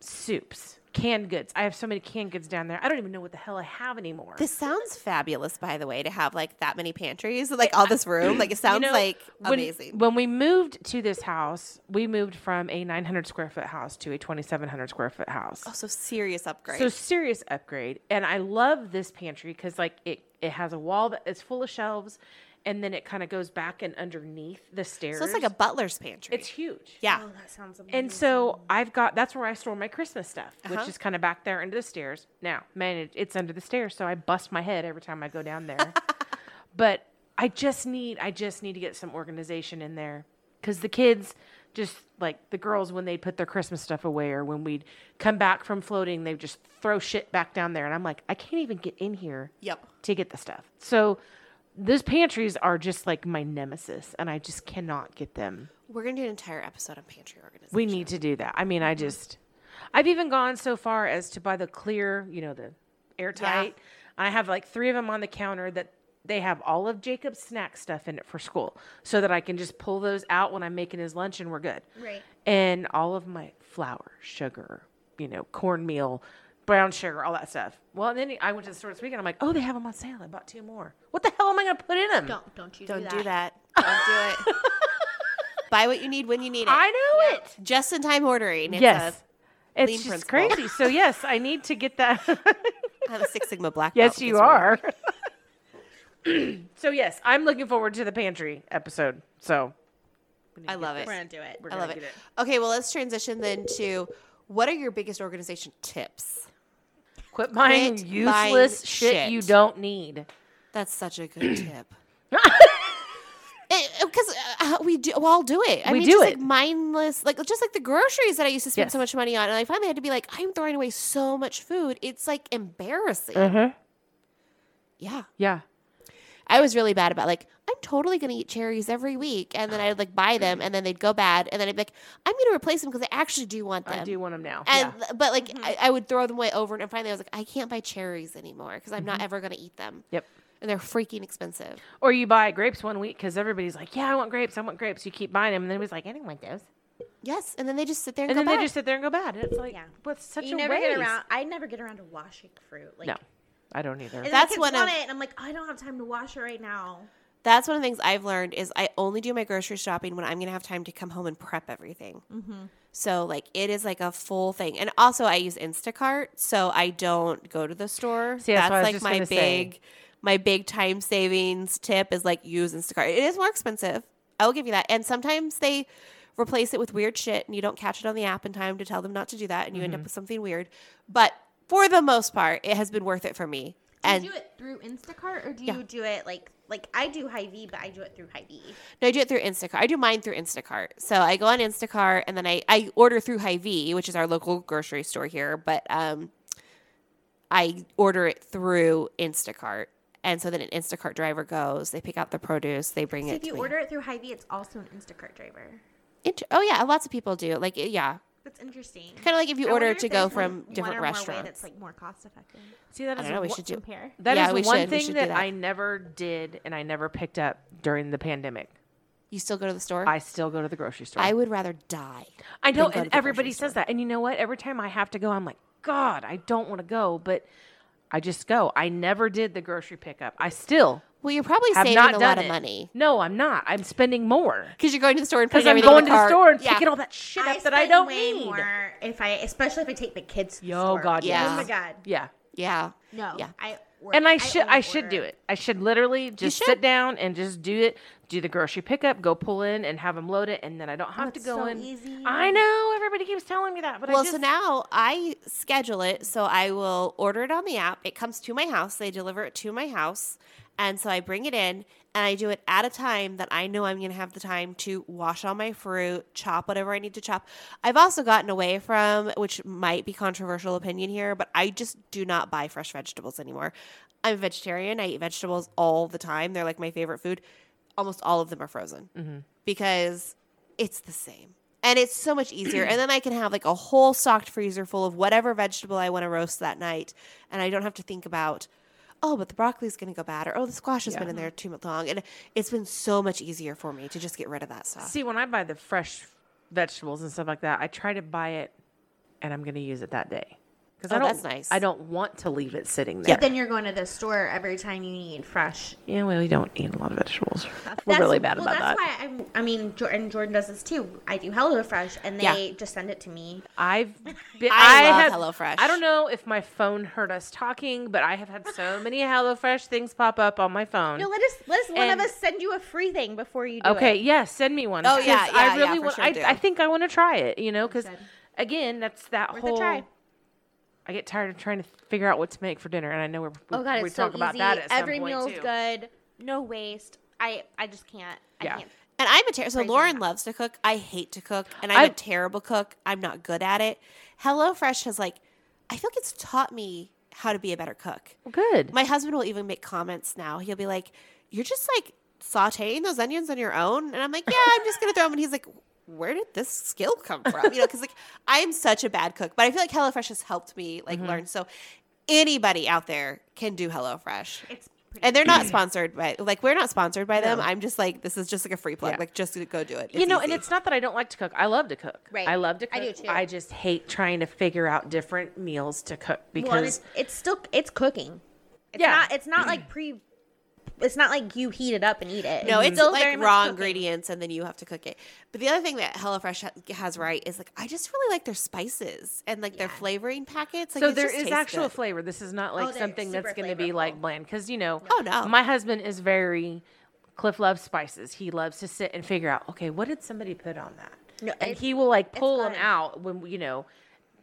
Speaker 3: soups, canned goods. I have so many canned goods down there. I don't even know what the hell I have anymore.
Speaker 1: This sounds fabulous, by the way, to have like that many pantries, like all this room. Like it sounds
Speaker 3: You know,
Speaker 1: like
Speaker 3: when,
Speaker 1: amazing.
Speaker 3: When we moved to this house, we moved from a 900 square foot house to a 2,700 square foot house.
Speaker 1: oh, so serious upgrade.
Speaker 3: So serious upgrade, and I love this pantry because like it it has a wall that is full of shelves, and then it kind of goes back and underneath the stairs.
Speaker 1: So it's like a butler's pantry.
Speaker 3: it's huge.
Speaker 1: yeah.
Speaker 2: Oh, that sounds amazing.
Speaker 3: And so I've got that's where I store my Christmas stuff, which
Speaker 1: Uh-huh.
Speaker 3: is kind of back there under the stairs. Now, man, it, it's under the stairs, so I bust my head every time I go down there. [LAUGHS] but I just need I just need to get some organization in there because the kids just like the girls when they put their Christmas stuff away or when we'd come back from floating, they just throw shit back down there, and I'm like, I can't even get in here
Speaker 1: Yep.
Speaker 3: to get the stuff. So. Those pantries are just like my nemesis, and I just cannot get them
Speaker 1: We're gonna do an entire episode on pantry organization.
Speaker 3: we need to do that. I mean, I mm-hmm. just, I've even gone so far as to buy the clear, you know, the airtight. I have like three of them on the counter that they have all of Jacob's snack stuff in it for school, so that I can just pull those out when I'm making his lunch and we're good.
Speaker 2: Right.
Speaker 3: And all of my flour, sugar, you know, cornmeal, brown sugar, all that stuff. Well, and then I went to the store this weekend. I'm like, oh, they have them on sale. I bought two more. What the hell am I going to put in them?
Speaker 2: Don't don't you
Speaker 1: Don't
Speaker 2: do
Speaker 1: do
Speaker 2: that.
Speaker 1: that. Don't do it. [LAUGHS] Buy what you need when you need it.
Speaker 3: I know it.
Speaker 1: Just in time ordering. It's
Speaker 3: yes.
Speaker 1: A,
Speaker 3: It's
Speaker 1: lean
Speaker 3: just
Speaker 1: principle.
Speaker 3: crazy. So [LAUGHS] yes, I need to get that.
Speaker 1: I have a Six Sigma black belt.
Speaker 3: Yes,
Speaker 1: in
Speaker 3: you
Speaker 1: case we're- [CLEARS THROAT]
Speaker 3: so yes, I'm looking forward to the pantry episode. So we need
Speaker 1: I
Speaker 3: to get
Speaker 1: love it.
Speaker 2: We're gonna do it.
Speaker 3: We're
Speaker 1: I
Speaker 3: gonna
Speaker 1: love it.
Speaker 3: get it.
Speaker 1: Okay, well, let's transition then to what are your biggest organization tips?
Speaker 3: Quit buying
Speaker 1: Quit
Speaker 3: useless
Speaker 1: buying
Speaker 3: shit,
Speaker 1: shit.
Speaker 3: you don't need.
Speaker 1: That's such a good [CLEARS THROAT] tip. [LAUGHS] Because uh, we do, well, I'll do it. I
Speaker 3: We
Speaker 1: mean,
Speaker 3: do
Speaker 1: just
Speaker 3: it.
Speaker 1: like mindless, like just like the groceries that I used to spend
Speaker 3: Yes.
Speaker 1: so much money on, and I finally had to be like, I'm throwing away so much food. It's like embarrassing.
Speaker 3: Uh-huh.
Speaker 1: Yeah,
Speaker 3: Yeah.
Speaker 1: I was really bad about like I'm totally gonna eat cherries every week, and then I'd like buy them, and then they'd go bad, and then I'd be like, I'm gonna replace them because I actually do want them.
Speaker 3: I do want them now.
Speaker 1: And
Speaker 3: yeah.
Speaker 1: but like I, I would throw them away over, and finally I was like, I can't buy cherries anymore because I'm
Speaker 3: Mm-hmm.
Speaker 1: not ever gonna eat them,
Speaker 3: Yep.
Speaker 1: and they're freaking expensive.
Speaker 3: Or you buy grapes one week because everybody's like, "Yeah, I want grapes. I want grapes." You keep buying them, and then it was like, "I don't want those."
Speaker 1: Yes, and then they just sit there and, go.
Speaker 3: And
Speaker 1: go
Speaker 3: then they
Speaker 1: bad.
Speaker 3: just sit there and go bad. And it's like,
Speaker 2: Yeah.
Speaker 3: what's such
Speaker 2: you
Speaker 3: a
Speaker 2: never
Speaker 3: waste?
Speaker 2: get around. I never get around to washing fruit. Like,
Speaker 3: No, I don't either.
Speaker 2: and then
Speaker 1: That's
Speaker 2: the kids
Speaker 1: one
Speaker 2: want
Speaker 1: of-
Speaker 2: it, and I'm like, I don't have time to wash it right now.
Speaker 1: That's one of the things I've learned is I only do my grocery shopping when I'm gonna have time to come home and prep everything.
Speaker 3: Mm-hmm.
Speaker 1: So like it is like a full thing, and also I use Instacart, so I don't go to the store.
Speaker 3: See, that's what I was
Speaker 1: like my
Speaker 3: gonna say.
Speaker 1: big, my big time savings tip is like use Instacart. It is more expensive. I will give you that, and sometimes they replace it with weird shit, and you don't catch it on the app in time to tell them not to do that, and you
Speaker 3: Mm-hmm.
Speaker 1: end up with something weird. But for the most part, it has been worth it for me.
Speaker 2: Do
Speaker 1: And
Speaker 2: you do it through Instacart or do
Speaker 1: Yeah.
Speaker 2: you do it like like I do Hy-Vee, but I do it through Hy-Vee.
Speaker 1: No, I do it through Instacart. I do mine through Instacart. So I go on Instacart and then I, I order through Hy-Vee, which is our local grocery store here, but um, I order it through Instacart. And so then an Instacart driver goes, they pick out the produce, they bring
Speaker 2: So
Speaker 1: it
Speaker 2: if
Speaker 1: to
Speaker 2: you
Speaker 1: me.
Speaker 2: order it through Hy-Vee, it's also an Instacart driver.
Speaker 1: Int- oh yeah, lots of people do. Like yeah,
Speaker 2: That's interesting.
Speaker 1: kind of like if you
Speaker 2: I
Speaker 1: order
Speaker 2: wonder
Speaker 1: it
Speaker 2: if
Speaker 1: to go
Speaker 2: there's one-
Speaker 1: from
Speaker 2: one
Speaker 1: different
Speaker 2: or more way
Speaker 1: restaurants.
Speaker 2: That's like more cost effective.
Speaker 3: See, that
Speaker 1: I
Speaker 3: is
Speaker 1: don't know. We
Speaker 3: one-
Speaker 1: should do.
Speaker 2: Compare.
Speaker 3: That is
Speaker 1: Yeah, we
Speaker 3: one
Speaker 1: should. We
Speaker 3: thing
Speaker 1: should do
Speaker 3: that,
Speaker 1: that.
Speaker 3: I never did and I never picked up during the pandemic.
Speaker 1: You still go to the store?
Speaker 3: I still go to the grocery store.
Speaker 1: I would rather die.
Speaker 3: I know,
Speaker 1: than go to
Speaker 3: and
Speaker 1: the grocery
Speaker 3: everybody
Speaker 1: store.
Speaker 3: says that. And you know what? Every time I have to go, I'm like, God, I don't want to go, but I just go. I never did the grocery pickup. I still
Speaker 1: Well, you're probably saving
Speaker 3: not
Speaker 1: a lot of
Speaker 3: it.
Speaker 1: money
Speaker 3: No, I'm not. I'm spending more
Speaker 1: because you're going to the store and
Speaker 3: because I'm going
Speaker 1: in
Speaker 3: to the store and
Speaker 1: yeah.
Speaker 3: picking all that shit up that I don't
Speaker 2: way
Speaker 3: need.
Speaker 2: more if I, especially if I take the kids. To the
Speaker 3: Yo,
Speaker 2: store.
Speaker 3: God,
Speaker 1: yes.
Speaker 2: Oh my god.
Speaker 3: Yeah.
Speaker 1: Yeah.
Speaker 2: No.
Speaker 1: Yeah.
Speaker 2: I order,
Speaker 3: And I should
Speaker 2: only
Speaker 3: I should do it. I should literally just
Speaker 1: should.
Speaker 3: sit down and just do it. Do the grocery pickup, go pull in and have them load it, and then I don't have to go
Speaker 2: so
Speaker 3: in.
Speaker 2: easy.
Speaker 3: I know everybody keeps telling me that, but
Speaker 1: Well,
Speaker 3: I just,
Speaker 1: so now I schedule it. So I will order it on the app. It comes to my house. They deliver it to my house. And so I bring it in and I do it at a time that I know I'm going to have the time to wash all my fruit, chop whatever I need to chop. I've also gotten away from, which might be controversial opinion here, but I just do not buy fresh vegetables anymore. I'm a vegetarian. I eat vegetables all the time. They're like my favorite food. Almost all of them are frozen mm-hmm. because it's the same. And it's so much easier. and then I can have like a whole stocked freezer full of whatever vegetable I want to roast that night. And I don't have to think about, oh, but the broccoli's going to go bad or oh, the squash has been in there too long. And it's been so much easier for me to just get rid of that stuff.
Speaker 3: See, when I buy the fresh vegetables and stuff like that, I try to buy it and I'm going to use it that day. Because oh, I
Speaker 1: Oh,
Speaker 3: don't,
Speaker 1: that's nice.
Speaker 3: I don't want to leave it sitting there.
Speaker 2: But then you're going to the store every time you need fresh.
Speaker 3: Yeah, well, we don't eat a lot of vegetables. Uh,
Speaker 2: We're
Speaker 3: really bad
Speaker 2: well,
Speaker 3: about
Speaker 2: that's
Speaker 3: that.
Speaker 2: That's why I'm, I mean, Jordan, Jordan does this too. I do HelloFresh, and
Speaker 1: Yeah.
Speaker 2: they just send it to me.
Speaker 3: I've [LAUGHS] been,
Speaker 1: I
Speaker 3: I,
Speaker 1: love
Speaker 3: have,
Speaker 1: HelloFresh.
Speaker 3: I don't know if my phone heard us talking, but I have had so [LAUGHS] many HelloFresh things pop up on my phone.
Speaker 2: No, let us let us one of us send you a free thing before you do it.
Speaker 3: okay,
Speaker 2: it.
Speaker 3: yes, send me one.
Speaker 1: Oh,
Speaker 3: 'cause
Speaker 1: yeah, yeah,
Speaker 3: I
Speaker 1: yeah,
Speaker 3: really
Speaker 1: for
Speaker 3: want.
Speaker 1: sure
Speaker 3: I,
Speaker 1: do.
Speaker 3: I think I want to try it. You know, because again, that's that
Speaker 2: Worth a
Speaker 3: whole.
Speaker 2: Try.
Speaker 3: I get tired of trying to figure out what to make for dinner, and I know we're, we,
Speaker 2: Oh god,
Speaker 3: we
Speaker 2: it's so
Speaker 3: talk about
Speaker 2: easy.
Speaker 3: that at some
Speaker 2: Every
Speaker 3: point
Speaker 2: meal's
Speaker 3: too.
Speaker 2: good, no waste. I I just can't. I
Speaker 3: Yeah.
Speaker 2: can't.
Speaker 1: And I'm a terrible. So Lauren
Speaker 2: enough.
Speaker 1: loves to cook. I hate to cook, and I'm a
Speaker 3: I've-
Speaker 1: terrible cook. I'm not good at it. HelloFresh has like, I feel like it's taught me how to be a better cook.
Speaker 3: Good.
Speaker 1: My husband will even make comments now. He'll be like, "You're just like sautéing those onions on your own," and I'm like, "Yeah, I'm just gonna throw them." And he's like, "Where did this skill come from?" You know, because like [LAUGHS] I am such a bad cook, but I feel like HelloFresh has helped me like mm-hmm. learn. So anybody out there can do HelloFresh.
Speaker 2: It's
Speaker 1: And they're not sponsored by like we're not sponsored by them. I'm just like this is just like a free plug.
Speaker 3: Yeah.
Speaker 1: Like just go do it.
Speaker 3: you
Speaker 1: It's
Speaker 3: know, and it's not that I don't like to cook. I love to cook.
Speaker 2: Right.
Speaker 3: I love to cook.
Speaker 2: I do too.
Speaker 3: I just hate trying to figure out different meals to cook because
Speaker 2: well, it's, it's still it's cooking. It's
Speaker 3: Yeah.
Speaker 2: not it's not [CLEARS THROAT] like pre. It's not like you heat it up and eat it.
Speaker 1: no, it's
Speaker 2: still
Speaker 1: like raw
Speaker 2: cooking.
Speaker 1: ingredients and then you have to cook it. But the other thing that HelloFresh ha- has right is like I just really like their spices and like their flavoring packets. Like,
Speaker 3: so
Speaker 1: it
Speaker 3: there
Speaker 1: just
Speaker 3: is
Speaker 1: tastes
Speaker 3: actual
Speaker 1: good.
Speaker 3: flavor. This is not
Speaker 2: Oh,
Speaker 3: like
Speaker 2: they're
Speaker 3: something that's going to be like bland because you know.
Speaker 1: Oh, no.
Speaker 3: My husband is very. Cliff loves spices. He loves to sit and figure out. Okay, what did somebody put on that?
Speaker 2: No,
Speaker 3: and
Speaker 2: it's-
Speaker 3: he will like pull them out when you know.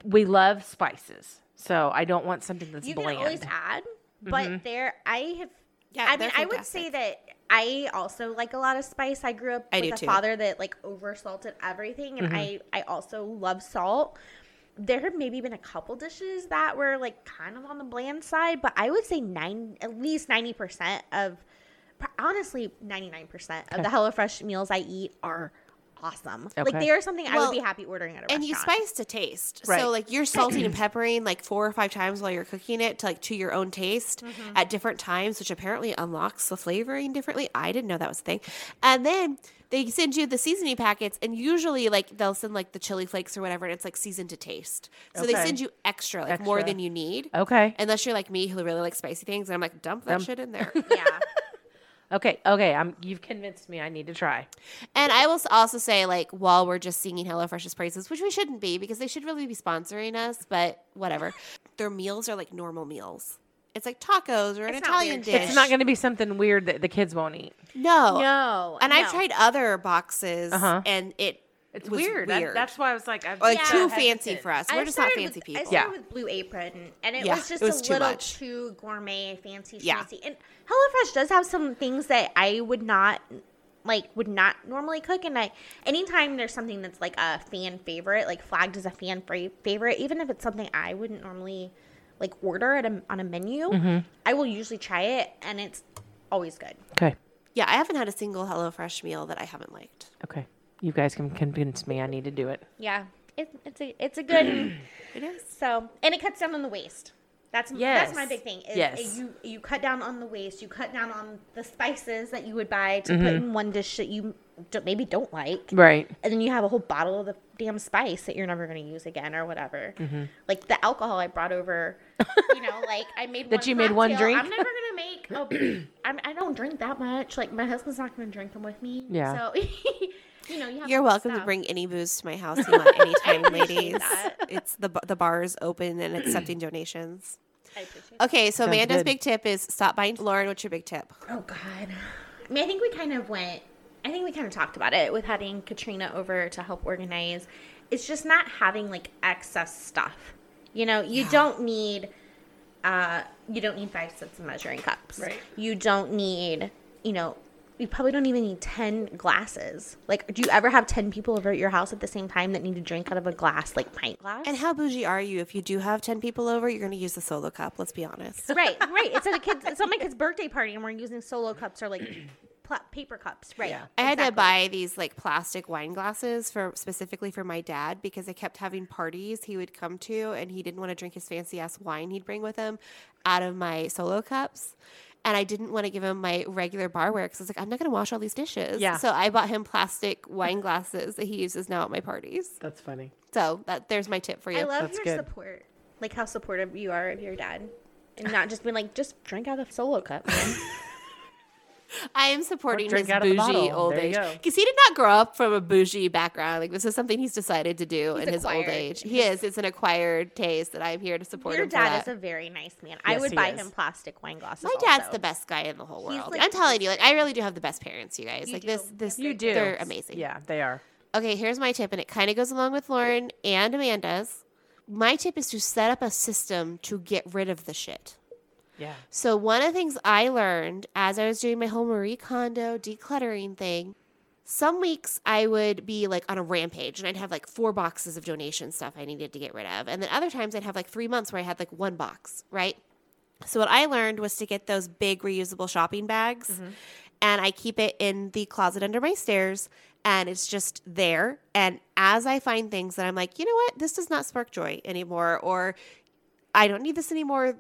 Speaker 3: We love spices, so I don't want something that's
Speaker 2: You
Speaker 3: bland.
Speaker 2: can always add, but mm-hmm. there I have.
Speaker 1: Yeah,
Speaker 2: I mean, I would say that I also like a lot of spice. I grew up
Speaker 1: I
Speaker 2: with a
Speaker 1: too.
Speaker 2: father that like over salted everything, and mm-hmm. I I also love salt. There have maybe been a couple dishes that were like kind of on the bland side, but I would say nine, at least ninety percent of, honestly, ninety nine percent of the HelloFresh meals I eat are awesome. Like they are something I would be happy ordering at a restaurant.
Speaker 1: and you spice to taste.
Speaker 3: Right.
Speaker 1: So like you're salting and peppering like four or five times while you're cooking it to like to your own taste
Speaker 2: Mm-hmm.
Speaker 1: at different times, which apparently unlocks the flavoring differently. I didn't know that was a thing. And then they send you the seasoning packets, and usually like they'll send like the chili flakes or whatever, and it's like seasoned to taste. So they send you extra, like more than you need.
Speaker 3: Okay.
Speaker 1: Unless you're like me, who really likes spicy things, and I'm like, dump that
Speaker 3: Dump.
Speaker 1: shit in there. [LAUGHS]
Speaker 2: yeah.
Speaker 3: Okay. Okay. I'm. You've convinced me. I need to try.
Speaker 1: And I will also say, like, while we're just singing HelloFresh's praises, which we shouldn't be because they should really be sponsoring us, but whatever. [LAUGHS] Their meals are like normal meals. It's like tacos or an
Speaker 2: It's
Speaker 1: Italian dish.
Speaker 3: It's not going to be something weird that the kids won't eat.
Speaker 1: no.
Speaker 2: No.
Speaker 1: And I've tried other boxes,
Speaker 3: Uh-huh.
Speaker 1: and it
Speaker 3: It's
Speaker 1: was
Speaker 3: weird.
Speaker 1: weird.
Speaker 3: That- that's why I was like, I've
Speaker 1: like
Speaker 2: Yeah.
Speaker 1: too
Speaker 3: hesitant.
Speaker 1: fancy for us. We're
Speaker 2: I
Speaker 1: just not fancy
Speaker 2: with, I
Speaker 1: people.
Speaker 2: started
Speaker 3: Yeah.
Speaker 2: with Blue Apron, and it
Speaker 1: Yeah,
Speaker 2: was just
Speaker 1: it was
Speaker 2: a
Speaker 1: too
Speaker 2: little
Speaker 1: much.
Speaker 2: too gourmet, fancy,
Speaker 1: Yeah.
Speaker 2: schmancy. And HelloFresh does have some things that I would not like would not normally cook and I anytime there's something that's like a fan favorite like flagged as a fan fra- favorite even if it's something I wouldn't normally like order at a, on a menu
Speaker 1: Mm-hmm.
Speaker 2: I will usually try it and it's always good
Speaker 3: Okay.
Speaker 1: Yeah, I haven't had a single HelloFresh meal that I haven't liked.
Speaker 3: Okay. You guys can convince me I need to do it.
Speaker 2: yeah it, it's a it's a good [CLEARS THROAT]
Speaker 1: It is.
Speaker 2: So, and it cuts down on the waste. That's
Speaker 3: Yes.
Speaker 2: that's my big thing. Is,
Speaker 3: Yes.
Speaker 2: is you you cut down on the waste. You cut down on the spices that you would buy to
Speaker 3: Mm-hmm.
Speaker 2: put in one dish that you don't, maybe don't like,
Speaker 3: Right.
Speaker 2: and then you have a whole bottle of the damn spice that you're never going to use again or whatever.
Speaker 3: Mm-hmm.
Speaker 2: Like the alcohol I brought over, you know, [LAUGHS] like I made
Speaker 3: That
Speaker 2: one
Speaker 3: you made one drink?
Speaker 2: I'm never gonna make. Oh, [CLEARS THROAT] I'm, I don't drink that much. Like my husband's not going to drink them with me.
Speaker 3: Yeah.
Speaker 2: So. [LAUGHS] You know, you have
Speaker 1: You're
Speaker 2: some
Speaker 1: welcome to bring any booze to my house you want [LAUGHS] anytime,
Speaker 2: appreciate
Speaker 1: ladies. It's the the bar is open and accepting [CLEARS THROAT] donations.
Speaker 2: I appreciate
Speaker 1: Okay, so
Speaker 3: Sounds
Speaker 1: Amanda's
Speaker 3: good.
Speaker 1: big tip is stop buying. Lauren, what's your big tip?
Speaker 2: Oh God. I mean, I think we kind of went. I think we kind of talked about it with having Katrina over to help organize. It's just not having like excess stuff. You know, you don't need. Uh, you don't need five sets of measuring cups.
Speaker 3: Right.
Speaker 2: You don't need. You know, you probably don't even need ten glasses. Like, do you ever have ten people over at your house at the same time that need to drink out of a glass, like pint glass?
Speaker 1: And how bougie are you if you do have 10 people over? You're going to use the solo cup, let's be honest. [LAUGHS]
Speaker 2: right, [LAUGHS] right. It's at a kid's. It's on my kid's birthday party, and we're using solo cups or like [CLEARS THROAT] pla- paper cups. Right.
Speaker 3: Yeah.
Speaker 1: I had to buy these like plastic wine glasses for specifically for my dad because I kept having parties he would come to and he didn't want to drink his fancy ass wine he'd bring with him out of my solo cups. And I didn't want to give him my regular barware because I was like, I'm not going to wash all these dishes.
Speaker 3: Yeah.
Speaker 1: So I bought him plastic wine glasses that he uses now at my parties.
Speaker 3: That's funny.
Speaker 1: So that there's my tip for you.
Speaker 2: I love
Speaker 3: That's
Speaker 2: your
Speaker 3: good.
Speaker 2: support. Like how supportive you are of your dad. And not just being like, just drink out of the solo cup, man. [LAUGHS] [LAUGHS]
Speaker 1: I am supporting his
Speaker 3: out of the
Speaker 1: bougie old
Speaker 3: There
Speaker 1: age because he did not grow up from a bougie background. Like this is something he's decided to do in his old age. He is. It's an acquired taste that I'm here to support
Speaker 2: your dad is a very nice man. I would buy
Speaker 3: is.
Speaker 2: him plastic wine glasses.
Speaker 1: My dad's
Speaker 2: also.
Speaker 1: the best guy in the whole world.
Speaker 2: like
Speaker 1: I'm telling you, like I really do have the best parents, you guys.
Speaker 2: You
Speaker 1: like
Speaker 2: do.
Speaker 1: this, this
Speaker 3: You do.
Speaker 1: They're amazing.
Speaker 3: Yeah, they are.
Speaker 1: Okay, here's my tip, and it kind of goes along with Lauren and Amanda's. My tip is to set up a system to get rid of the shit.
Speaker 3: Yeah.
Speaker 1: So one of the things I learned as I was doing my whole Marie Kondo decluttering thing, some weeks I would be like on a rampage and I'd have like four boxes of donation stuff I needed to get rid of. And then other times I'd have like three months where I had like one box, right? So what I learned was to get those big reusable shopping bags mm-hmm. and I keep it in the closet under my stairs and it's just there. And as I find things that I'm like, you know what, this does not spark joy anymore, or I don't need this anymore,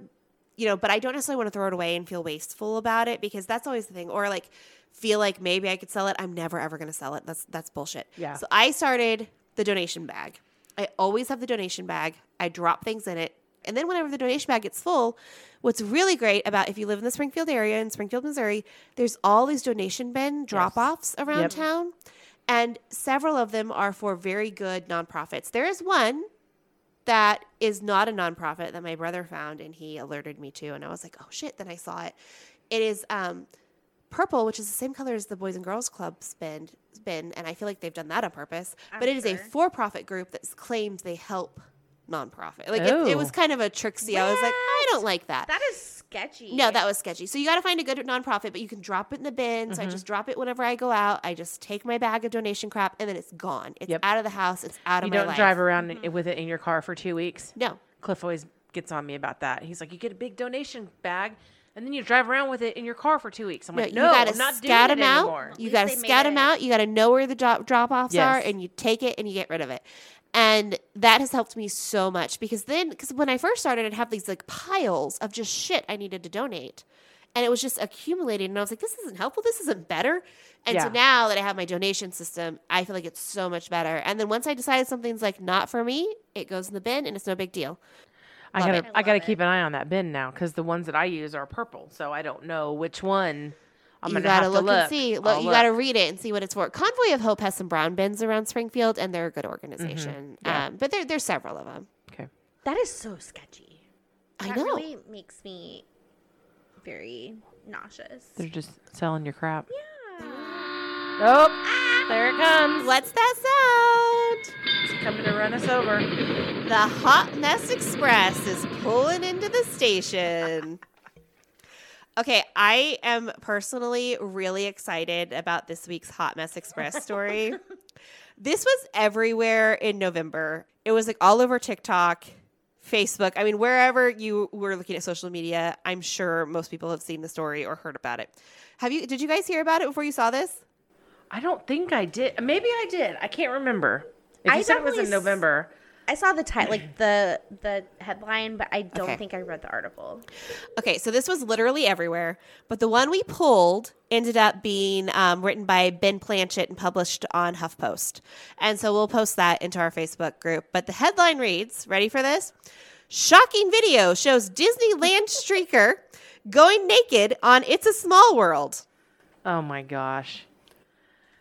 Speaker 1: you know, but I don't necessarily want to throw it away and feel wasteful about it because that's always the thing. Or like feel like maybe I could sell it. I'm never ever going to sell it. That's that's bullshit.
Speaker 3: Yeah.
Speaker 1: So I started the donation bag. I always have the donation bag. I drop things in it. And then whenever the donation bag gets full, what's really great about if you live in the Springfield area in Springfield, Missouri, there's all these donation bin drop-offs around
Speaker 3: Yep.
Speaker 1: town. And several of them are for very good nonprofits. There is one that is not a nonprofit that my brother found and he alerted me to and I was like, "Oh shit." Then I saw it. It is um purple, which is the same color as the Boys and Girls Club spin bin and I feel like they've done that on purpose.
Speaker 2: I'm
Speaker 1: but it is a for-profit group that claims they help nonprofit. Like it, it
Speaker 3: Oh.
Speaker 1: was kind of a tricksy. I was like, "I don't like that."
Speaker 2: That is sketchy.
Speaker 1: No, that was sketchy. So you got to find a good nonprofit, but you can drop it in the bin.
Speaker 3: Mm-hmm.
Speaker 1: So I just drop it whenever I go out. I just take my bag of donation crap, and then it's gone. It's
Speaker 3: Yep.
Speaker 1: out of the house. It's out of
Speaker 3: You
Speaker 1: my
Speaker 3: don't drive around i- with it in your car for two weeks.
Speaker 1: No,
Speaker 3: Cliff always gets on me about that. He's like, you get a big donation bag, and then you drive around with it in your car for two weeks. I'm
Speaker 1: no,
Speaker 3: like,
Speaker 1: you
Speaker 3: no,
Speaker 1: got to
Speaker 3: I'm not doing
Speaker 1: scout
Speaker 3: it
Speaker 1: them out.
Speaker 3: anymore.
Speaker 1: You got to
Speaker 2: they made
Speaker 1: scout them
Speaker 2: it-
Speaker 1: out. You got to know where the drop drop offs are, and you take it and you get rid of it. And that has helped me so much because then, because when I first started, I'd have these like piles of just shit I needed to donate. And it was just accumulating. And I was like, this isn't helpful. This isn't better. And so now that I have my donation system, I feel like it's so much better. And then once I decided something's like not for me, it goes in the bin and it's no big deal.
Speaker 3: I
Speaker 1: Love
Speaker 3: gotta,
Speaker 1: it.
Speaker 3: I,
Speaker 2: I
Speaker 3: gotta
Speaker 2: love
Speaker 3: keep an eye on that bin now because the ones that I use are purple, so I don't know which one I'm
Speaker 1: you
Speaker 3: gonna
Speaker 1: gotta
Speaker 3: have
Speaker 1: look,
Speaker 3: to look
Speaker 1: and see. Look,
Speaker 3: I'll
Speaker 1: you
Speaker 3: look.
Speaker 1: gotta read it and see what it's for. Convoy of Hope has some brown bins around Springfield, and they're a good organization.
Speaker 3: Mm-hmm. Yeah.
Speaker 1: Um, but there, there's several of them.
Speaker 3: Okay.
Speaker 2: That is so sketchy.
Speaker 1: I
Speaker 2: that
Speaker 1: know.
Speaker 2: really makes me very nauseous.
Speaker 3: They're just selling your crap.
Speaker 2: Yeah.
Speaker 3: Oh, there it comes.
Speaker 1: What's that sound?
Speaker 3: It's coming to run us over.
Speaker 1: The Hot Mess Express is pulling into the station. Okay, I am personally really excited about this week's Hot Mess Express [LAUGHS] story. this was everywhere in November. It was like all over TikTok, Facebook. I mean, wherever you were looking at social media, I'm sure most people have seen the story or heard about it. Have you did you guys hear about it before you saw this?
Speaker 3: I don't think I did. Maybe I did. I can't remember. If
Speaker 2: I
Speaker 3: you said it was in November,
Speaker 2: I saw the title, like [CLEARS THROAT] the the headline, but I don't
Speaker 1: Okay.
Speaker 2: think I read the article.
Speaker 1: Okay, so this was literally everywhere, but the one we pulled ended up being um, written by Ben Blanchet and published on HuffPost. And so we'll post that into our Facebook group. But the headline reads Ready for this? Shocking video shows Disneyland [LAUGHS] streaker going naked on It's a Small World.
Speaker 3: oh my gosh.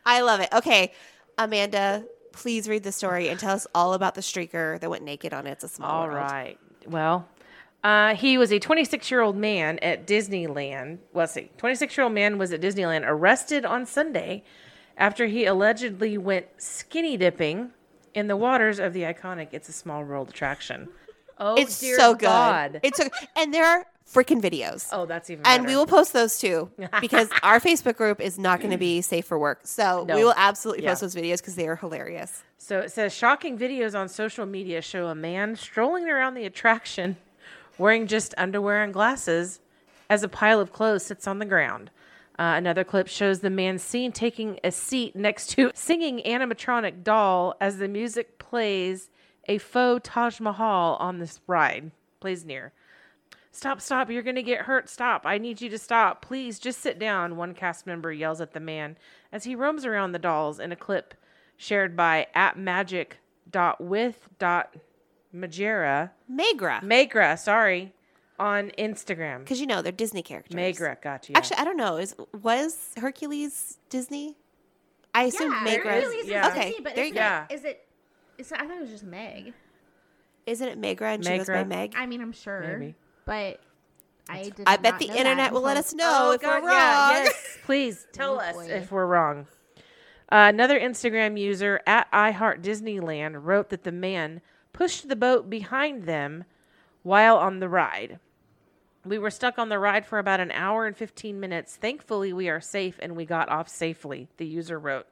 Speaker 1: I love it. Okay, Amanda, please read the story and tell us all about the streaker that went naked on It's a Small
Speaker 3: All
Speaker 1: World.
Speaker 3: right. Well, uh, he was a 26 year old man at Disneyland. Well, see. 26 year old man was at Disneyland arrested on Sunday after he allegedly went skinny dipping in the waters of the iconic It's a Small World attraction. [LAUGHS] Oh,
Speaker 1: It's so good.
Speaker 3: God.
Speaker 1: It's so, and there are freaking videos.
Speaker 3: oh, that's even
Speaker 1: And
Speaker 3: better.
Speaker 1: we will post those too [LAUGHS] because our Facebook group is not going to be safe for work. So
Speaker 3: No.
Speaker 1: we will absolutely
Speaker 3: Yeah.
Speaker 1: post those videos because they are hilarious.
Speaker 3: So it says shocking videos on social media show a man strolling around the attraction [LAUGHS] wearing just underwear and glasses as a pile of clothes sits on the ground. Uh, another clip shows the man seen taking a seat next to a [LAUGHS] singing animatronic doll as the music plays a faux Taj Mahal on this ride. Plays near. Stop, stop. You're going to get hurt. Stop. I need you to stop. Please just sit down. One cast member yells at the man as he roams around the dolls in a clip shared by at Magic dot with dot Majera
Speaker 1: Megra.
Speaker 3: Megra, sorry, on Instagram.
Speaker 1: Because you know they're Disney characters.
Speaker 3: Megra, got you. yeah.
Speaker 1: Actually, I don't know. Is was Hercules Disney? I assume
Speaker 2: yeah,
Speaker 1: Megra.
Speaker 2: Hercules is
Speaker 3: Yeah.
Speaker 1: Okay,
Speaker 2: Disney, but
Speaker 1: there
Speaker 2: is
Speaker 1: you
Speaker 2: it,
Speaker 3: go. Yeah.
Speaker 2: is it? Is it? I thought it was just Meg.
Speaker 1: Isn't it Megra and she goes by Meg?
Speaker 2: I mean, I'm sure,
Speaker 3: Maybe.
Speaker 2: But I did.
Speaker 1: I bet the
Speaker 2: know
Speaker 1: internet
Speaker 2: that
Speaker 1: will let us know if
Speaker 3: God,
Speaker 1: we're wrong.
Speaker 3: yeah, yes, [LAUGHS] please [LAUGHS] tell
Speaker 2: Oh,
Speaker 3: us
Speaker 2: boy.
Speaker 3: if we're wrong. Uh, another Instagram user at iHeart Disneyland wrote that the man pushed the boat behind them while on the ride. We were stuck on the ride for about an hour and 15 minutes. Thankfully, we are safe and we got off safely, the user wrote.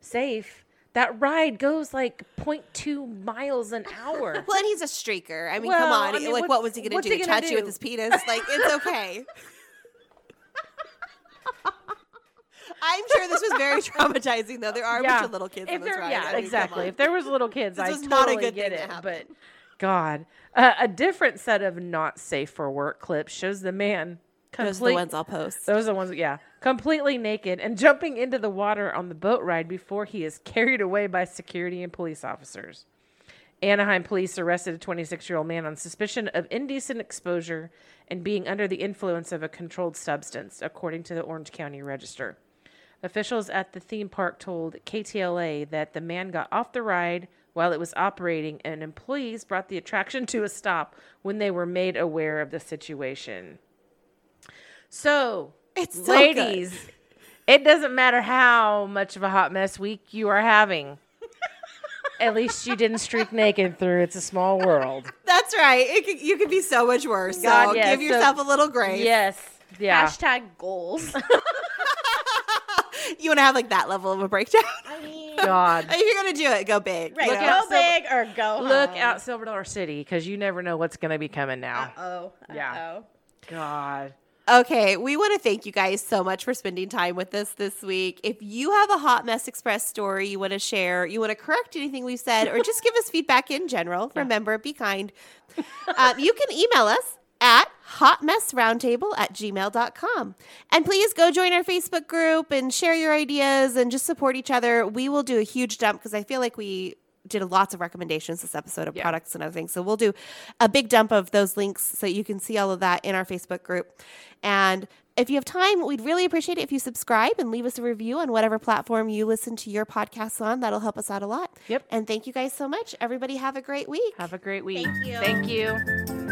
Speaker 3: Safe? That ride goes like 0.2 miles an hour. [LAUGHS]
Speaker 1: Well, and he's a streaker. I mean, come on.
Speaker 3: I mean,
Speaker 1: like, what was he going to do?
Speaker 3: he
Speaker 1: Touch you with his penis? Like, it's okay. [LAUGHS] I'm sure this was very traumatizing, though. There are a bunch of little kids
Speaker 3: If
Speaker 1: on this
Speaker 3: there-
Speaker 1: ride.
Speaker 3: Yeah,
Speaker 1: I mean,
Speaker 3: exactly. If there was little kids, I totally
Speaker 1: not a good
Speaker 3: get it. But. God, uh, a different set of not safe for work clips shows the man.
Speaker 1: Those are the ones I'll post.
Speaker 3: Those are the ones, yeah, completely naked and jumping into the water on the boat ride before he is carried away by security and police officers. Anaheim police arrested a 26 year old man on suspicion of indecent exposure and being under the influence of a controlled substance, according to the Orange County Register. Officials at the theme park told KTLA that the man got off the ride while it was operating, and employees brought the attraction to a stop when they were made aware of the situation. So,
Speaker 1: It's so good.
Speaker 3: ladies, it doesn't matter how much of a hot mess week you are having. At least you didn't streak naked through It's a Small World.
Speaker 1: That's right. It could, you could be so much worse. So
Speaker 3: God, yeah,
Speaker 1: give
Speaker 3: so-
Speaker 1: yourself a little grace.
Speaker 3: Yes. Yeah.
Speaker 2: Hashtag goals. [LAUGHS] [LAUGHS]
Speaker 1: You want to have like that level of a breakdown.
Speaker 2: I mean,
Speaker 3: God.
Speaker 1: if you're gonna do it, go big.
Speaker 2: right,
Speaker 3: Look
Speaker 1: know?
Speaker 3: out,
Speaker 2: go big or go home.
Speaker 3: Look out Silver Dollar City because you never know what's going to be coming now.
Speaker 2: Uh oh,
Speaker 3: Yeah.
Speaker 2: uh-oh.
Speaker 3: God.
Speaker 1: Okay, we want to thank you guys so much for spending time with us this week. If you have a Hot Mess Express story you want to share, you want to correct anything we've said, or just give us feedback in general, remember, be kind. um, you can email us at hotmessroundtable at gmail.com. And please go join our Facebook group and share your ideas and just support each other. We will do a huge dump because I feel like we did lots of recommendations this episode of
Speaker 3: Yeah.
Speaker 1: products and other things. So we'll do a big dump of those links so you can see all of that in our Facebook group. And if you have time, we'd really appreciate it if you subscribe and leave us a review on whatever platform you listen to your podcasts on. That'll help us out a lot.
Speaker 3: Yep.
Speaker 1: And thank you guys so much. Everybody have a great week.
Speaker 3: Have a great week.
Speaker 2: Thank you.
Speaker 3: Thank you.